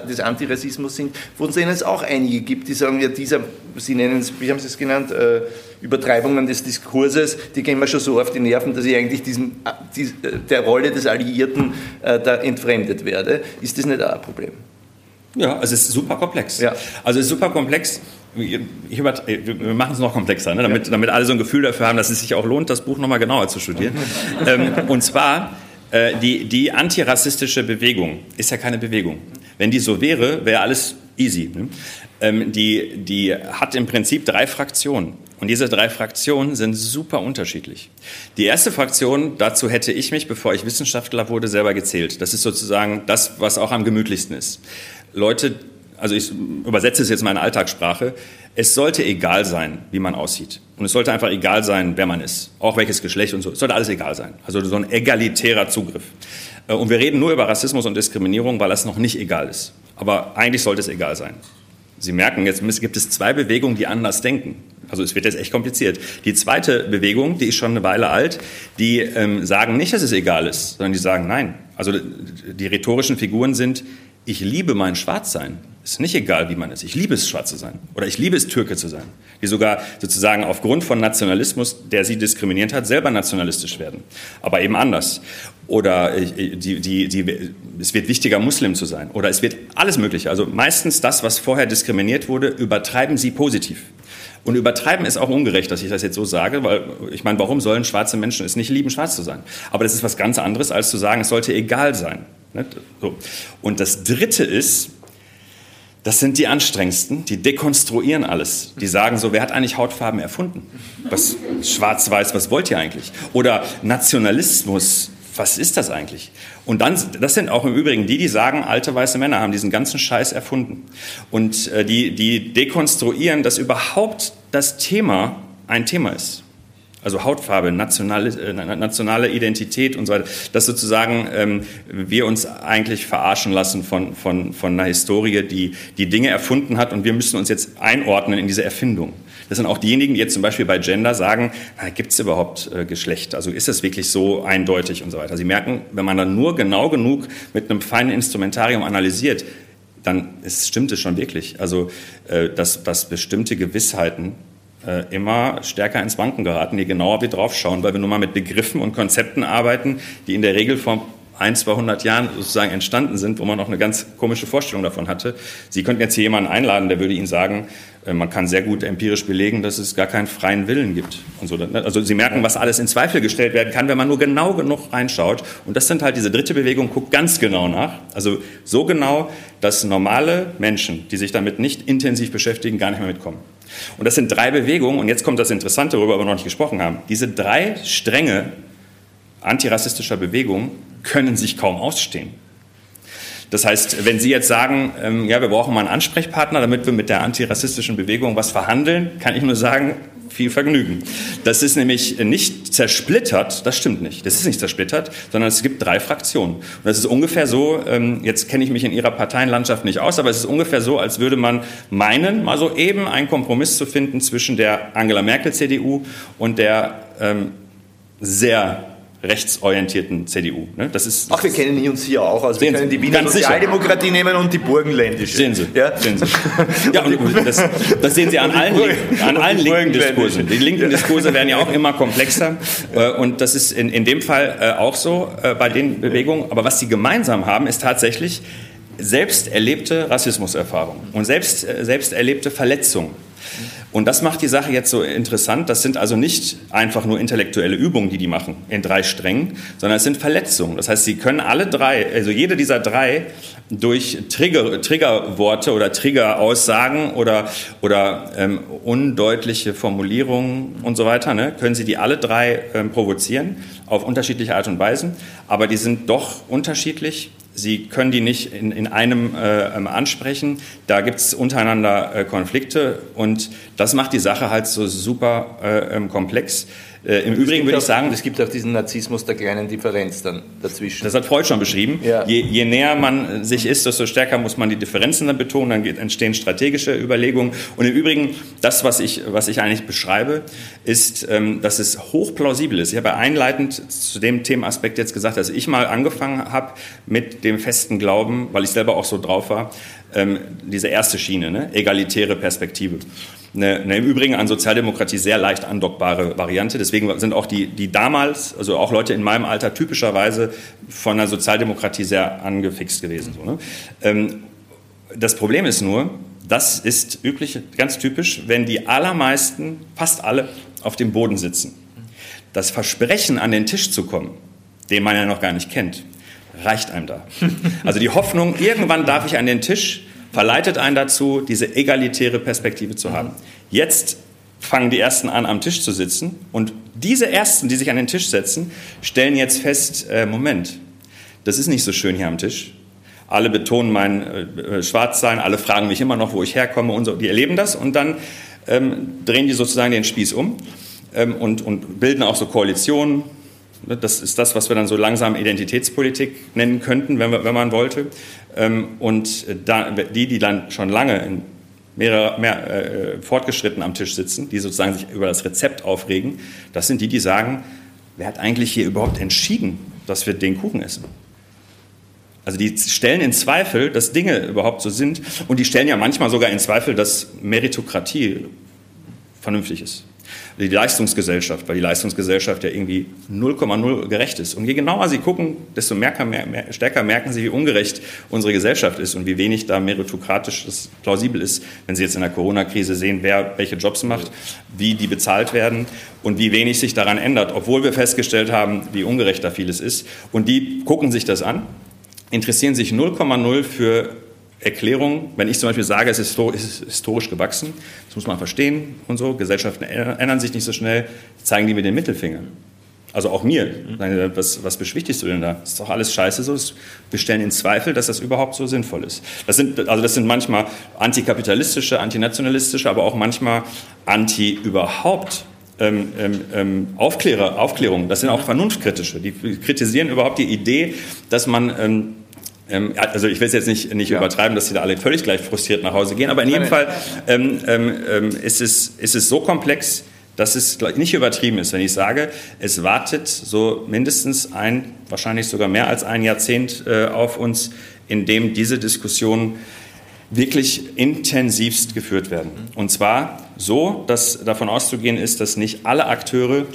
des Antirassismus sind, von denen es auch einige gibt, die sagen, ja, dieser, Sie nennen es, wie haben Sie es genannt, äh, Übertreibungen des Diskurses, die gehen mir schon so auf die Nerven, dass ich eigentlich diesem, äh, äh, der Rolle des Alliierten äh, da entfremdet werde. Ist das nicht auch ein Problem? Ja, also es ist super komplex. Ja. Also es ist super komplex. Ich über, wir machen es noch komplexer, ne? damit, damit alle so ein Gefühl dafür haben, dass es sich auch lohnt, das Buch nochmal genauer zu studieren. [laughs] ähm, und zwar äh, die, die antirassistische Bewegung ist ja keine Bewegung. Wenn die so wäre, wäre alles easy. Ne? Ähm, die, die hat im Prinzip drei Fraktionen. Und diese drei Fraktionen sind super unterschiedlich. Die erste Fraktion, dazu hätte ich mich, bevor ich Wissenschaftler wurde, selber gezählt. Das ist sozusagen das, was auch am gemütlichsten ist. Leute, also ich übersetze es jetzt mal in Alltagssprache, es sollte egal sein, wie man aussieht. Und es sollte einfach egal sein, wer man ist. Auch welches Geschlecht und so. Es sollte alles egal sein. Also so ein egalitärer Zugriff. Äh, und wir reden nur über Rassismus und Diskriminierung, weil das noch nicht egal ist. Aber eigentlich sollte es egal sein. Sie merken, jetzt gibt es zwei Bewegungen, die anders denken. Also es wird jetzt echt kompliziert. Die zweite Bewegung, die ist schon eine Weile alt, die ähm, sagen nicht, dass es egal ist, sondern die sagen nein. Also die rhetorischen Figuren sind, ich liebe mein Schwarzsein. Ist nicht egal, wie man ist. Ich liebe es, schwarz zu sein. Oder ich liebe es, Türke zu sein. Die sogar sozusagen aufgrund von Nationalismus, der sie diskriminiert hat, selber nationalistisch werden. Aber eben anders. Oder die, die, die, es wird wichtiger, Muslim zu sein. Oder es wird alles Mögliche. Also meistens das, was vorher diskriminiert wurde, übertreiben sie positiv. Und übertreiben ist auch ungerecht, dass ich das jetzt so sage, weil ich meine, warum sollen schwarze Menschen es nicht lieben, schwarz zu sein? Aber das ist was ganz anderes, als zu sagen, es sollte egal sein. Und das Dritte ist, das sind die anstrengendsten, die dekonstruieren alles. Die sagen so, wer hat eigentlich Hautfarben erfunden? Was schwarz-weiß, was wollt ihr eigentlich? Oder Nationalismus, was ist das eigentlich? Und dann, das sind auch im Übrigen die, die sagen, alte weiße Männer haben diesen ganzen Scheiß erfunden. Und äh, die, die dekonstruieren, dass überhaupt das Thema ein Thema ist also Hautfarbe, nationale, äh, nationale Identität und so weiter, dass sozusagen ähm, wir uns eigentlich verarschen lassen von, von, von einer Historie, die die Dinge erfunden hat und wir müssen uns jetzt einordnen in diese Erfindung. Das sind auch diejenigen, die jetzt zum Beispiel bei Gender sagen, gibt es überhaupt äh, Geschlecht? Also ist das wirklich so eindeutig und so weiter? Sie merken, wenn man dann nur genau genug mit einem feinen Instrumentarium analysiert, dann ist, stimmt es schon wirklich. Also, äh, dass, dass bestimmte Gewissheiten äh, immer stärker ins Wanken geraten, je genauer wir draufschauen, weil wir nun mal mit Begriffen und Konzepten arbeiten, die in der Regel vor ein, 200 Jahren sozusagen entstanden sind, wo man auch eine ganz komische Vorstellung davon hatte. Sie könnten jetzt hier jemanden einladen, der würde Ihnen sagen, äh, man kann sehr gut empirisch belegen, dass es gar keinen freien Willen gibt. So. Also Sie merken, was alles in Zweifel gestellt werden kann, wenn man nur genau genug reinschaut. Und das sind halt diese dritte Bewegung, guckt ganz genau nach. Also so genau, dass normale Menschen, die sich damit nicht intensiv beschäftigen, gar nicht mehr mitkommen. Und das sind drei Bewegungen, und jetzt kommt das Interessante, worüber wir noch nicht gesprochen haben. Diese drei Stränge antirassistischer Bewegungen können sich kaum ausstehen. Das heißt, wenn Sie jetzt sagen, ähm, ja, wir brauchen mal einen Ansprechpartner, damit wir mit der antirassistischen Bewegung was verhandeln, kann ich nur sagen, viel Vergnügen. Das ist nämlich nicht zersplittert, das stimmt nicht. Das ist nicht zersplittert, sondern es gibt drei Fraktionen. Und das ist ungefähr so, ähm, jetzt kenne ich mich in Ihrer Parteienlandschaft nicht aus, aber es ist ungefähr so, als würde man meinen, mal so eben einen Kompromiss zu finden zwischen der Angela Merkel CDU und der ähm, sehr rechtsorientierten CDU. Ne? Das ist, Ach, wir kennen uns hier auch. Also wir können die Wiener Sozialdemokratie sicher. nehmen und die Burgenländische. Sehen Sie. Ja, sehen Sie. ja und [laughs] das, das, sehen Sie an allen, an allen linken Diskursen. Die linken Diskurse werden ja auch [laughs] immer komplexer. Äh, und das ist in, in dem Fall äh, auch so äh, bei den Bewegungen. Aber was sie gemeinsam haben, ist tatsächlich selbst erlebte Rassismuserfahrungen und selbst, selbst erlebte Verletzungen. Und das macht die Sache jetzt so interessant. Das sind also nicht einfach nur intellektuelle Übungen, die die machen in drei Strängen, sondern es sind Verletzungen. Das heißt, sie können alle drei, also jede dieser drei durch Trigger, Triggerworte oder Triggeraussagen oder, oder ähm, undeutliche Formulierungen und so weiter, ne, können sie die alle drei ähm, provozieren auf unterschiedliche Art und Weisen. Aber die sind doch unterschiedlich Sie können die nicht in, in einem äh, ähm, ansprechen. Da gibt es untereinander äh, Konflikte und das macht die Sache halt so super äh, ähm, komplex. Äh, Im Übrigen würde ich sagen. Es gibt auch diesen Narzissmus der kleinen Differenz dann dazwischen. Das hat Freud schon beschrieben. Ja. Je, je, näher man sich ist, desto stärker muss man die Differenzen dann betonen, dann entstehen strategische Überlegungen. Und im Übrigen, das, was ich, was ich eigentlich beschreibe, ist, ähm, dass es hochplausibel ist. Ich habe einleitend zu dem Themenaspekt jetzt gesagt, dass ich mal angefangen habe mit dem festen Glauben, weil ich selber auch so drauf war, ähm, diese erste Schiene, ne? egalitäre Perspektive eine, eine im Übrigen an Sozialdemokratie sehr leicht andockbare Variante. Deswegen sind auch die, die damals, also auch Leute in meinem Alter, typischerweise von der Sozialdemokratie sehr angefixt gewesen. So, ne? ähm, das Problem ist nur, das ist üblich, ganz typisch, wenn die allermeisten, fast alle, auf dem Boden sitzen. Das Versprechen, an den Tisch zu kommen, den man ja noch gar nicht kennt, reicht einem da. Also die Hoffnung, irgendwann darf ich an den Tisch, verleitet einen dazu, diese egalitäre Perspektive zu haben. Jetzt fangen die Ersten an, am Tisch zu sitzen und diese Ersten, die sich an den Tisch setzen, stellen jetzt fest, äh, Moment, das ist nicht so schön hier am Tisch. Alle betonen mein äh, äh, Schwarzsein, alle fragen mich immer noch, wo ich herkomme und so. Die erleben das und dann ähm, drehen die sozusagen den Spieß um ähm, und, und bilden auch so Koalitionen, Ne, das ist das, was wir dann so langsam Identitätspolitik nennen könnten, wenn, wir, wenn man wollte. Ähm, und die, die dann schon lange in mehrere, mehr äh, fortgeschritten am Tisch sitzen, die sozusagen sich über das Rezept aufregen, das sind die, die sagen, wer hat eigentlich hier überhaupt entschieden, dass wir den Kuchen essen? Also die stellen in Zweifel, dass Dinge überhaupt so sind und die stellen ja manchmal sogar in Zweifel, dass Meritokratie vernünftig ist die Leistungsgesellschaft, weil die Leistungsgesellschaft ja irgendwie 0,0 gerecht ist. Und je genauer Sie gucken, desto mehr, mehr, stärker merken Sie, wie ungerecht unsere Gesellschaft ist und wie wenig da meritokratisch das plausibel ist, wenn Sie jetzt in der Corona-Krise sehen, wer welche Jobs macht, wie die bezahlt werden und wie wenig sich daran ändert, obwohl wir festgestellt haben, wie ungerecht da vieles ist. Und die gucken sich das an, interessieren sich 0,0 für Erklärung, wenn ich zum Beispiel sage, es ist historisch gewachsen, das muss man verstehen und so, Gesellschaften ändern sich nicht so schnell, zeigen die mir den Mittelfinger. Also auch mir. Was, was beschwichtigst du denn da? Das ist doch alles scheiße so. Wir stellen in Zweifel, dass das überhaupt so sinnvoll ist. Das sind, also das sind manchmal antikapitalistische, antinationalistische, aber auch manchmal anti überhaupt ähm, ähm, ähm Aufklärer, Aufklärung. Das sind auch vernunftkritische. Die kritisieren überhaupt die Idee, dass man ähm, ähm, also ich will es jetzt nicht, nicht ja. übertreiben, dass sie da alle völlig gleich frustriert nach Hause gehen, aber in jedem Fall ähm, ähm, ähm, ist, es, ist es so komplex, dass es nicht übertrieben ist, wenn ich sage, es wartet so mindestens ein, wahrscheinlich sogar mehr als ein Jahrzehnt äh, auf uns, in dem diese Diskussionen wirklich intensivst geführt werden. Und zwar so, dass davon auszugehen ist, dass nicht alle Akteure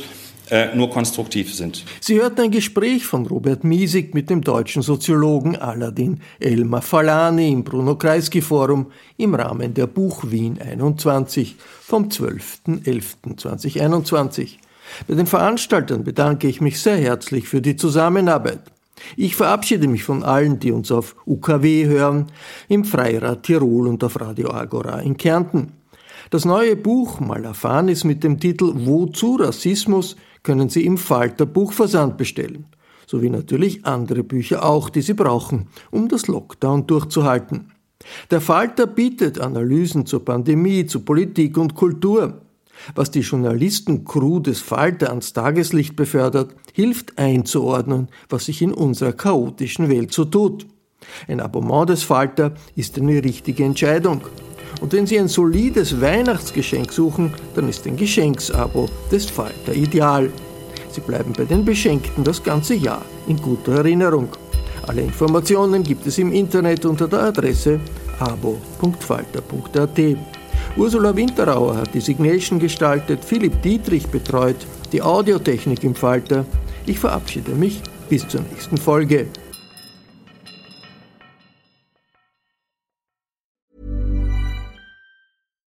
nur konstruktiv sind. Sie hörten ein Gespräch von Robert Miesig mit dem deutschen Soziologen Aladin Elmar Falani im Bruno Kreisky Forum im Rahmen der Buch Wien 21 vom 12.11.2021. Bei den Veranstaltern bedanke ich mich sehr herzlich für die Zusammenarbeit. Ich verabschiede mich von allen, die uns auf UKW hören, im Freirad Tirol und auf Radio Agora in Kärnten. Das neue Buch Malafanis mit dem Titel Wozu Rassismus können Sie im Falter Buchversand bestellen, sowie natürlich andere Bücher auch, die Sie brauchen, um das Lockdown durchzuhalten. Der Falter bietet Analysen zur Pandemie, zu Politik und Kultur. Was die Journalisten-Crew des Falter ans Tageslicht befördert, hilft einzuordnen, was sich in unserer chaotischen Welt so tut. Ein Abonnement des Falter ist eine richtige Entscheidung. Und wenn Sie ein solides Weihnachtsgeschenk suchen, dann ist ein Geschenksabo des Falter ideal. Sie bleiben bei den Beschenkten das ganze Jahr in guter Erinnerung. Alle Informationen gibt es im Internet unter der Adresse abo.falter.at. Ursula Winterauer hat die Signation gestaltet, Philipp Dietrich betreut die Audiotechnik im Falter. Ich verabschiede mich bis zur nächsten Folge.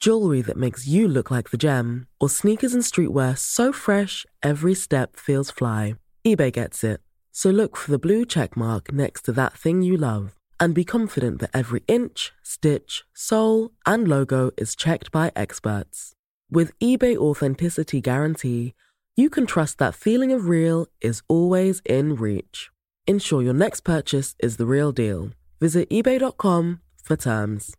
jewelry that makes you look like the gem, or sneakers and streetwear so fresh every step feels fly. eBay gets it. So look for the blue check mark next to that thing you love and be confident that every inch, stitch, sole, and logo is checked by experts. With eBay Authenticity Guarantee, you can trust that feeling of real is always in reach. Ensure your next purchase is the real deal. Visit eBay.com for terms.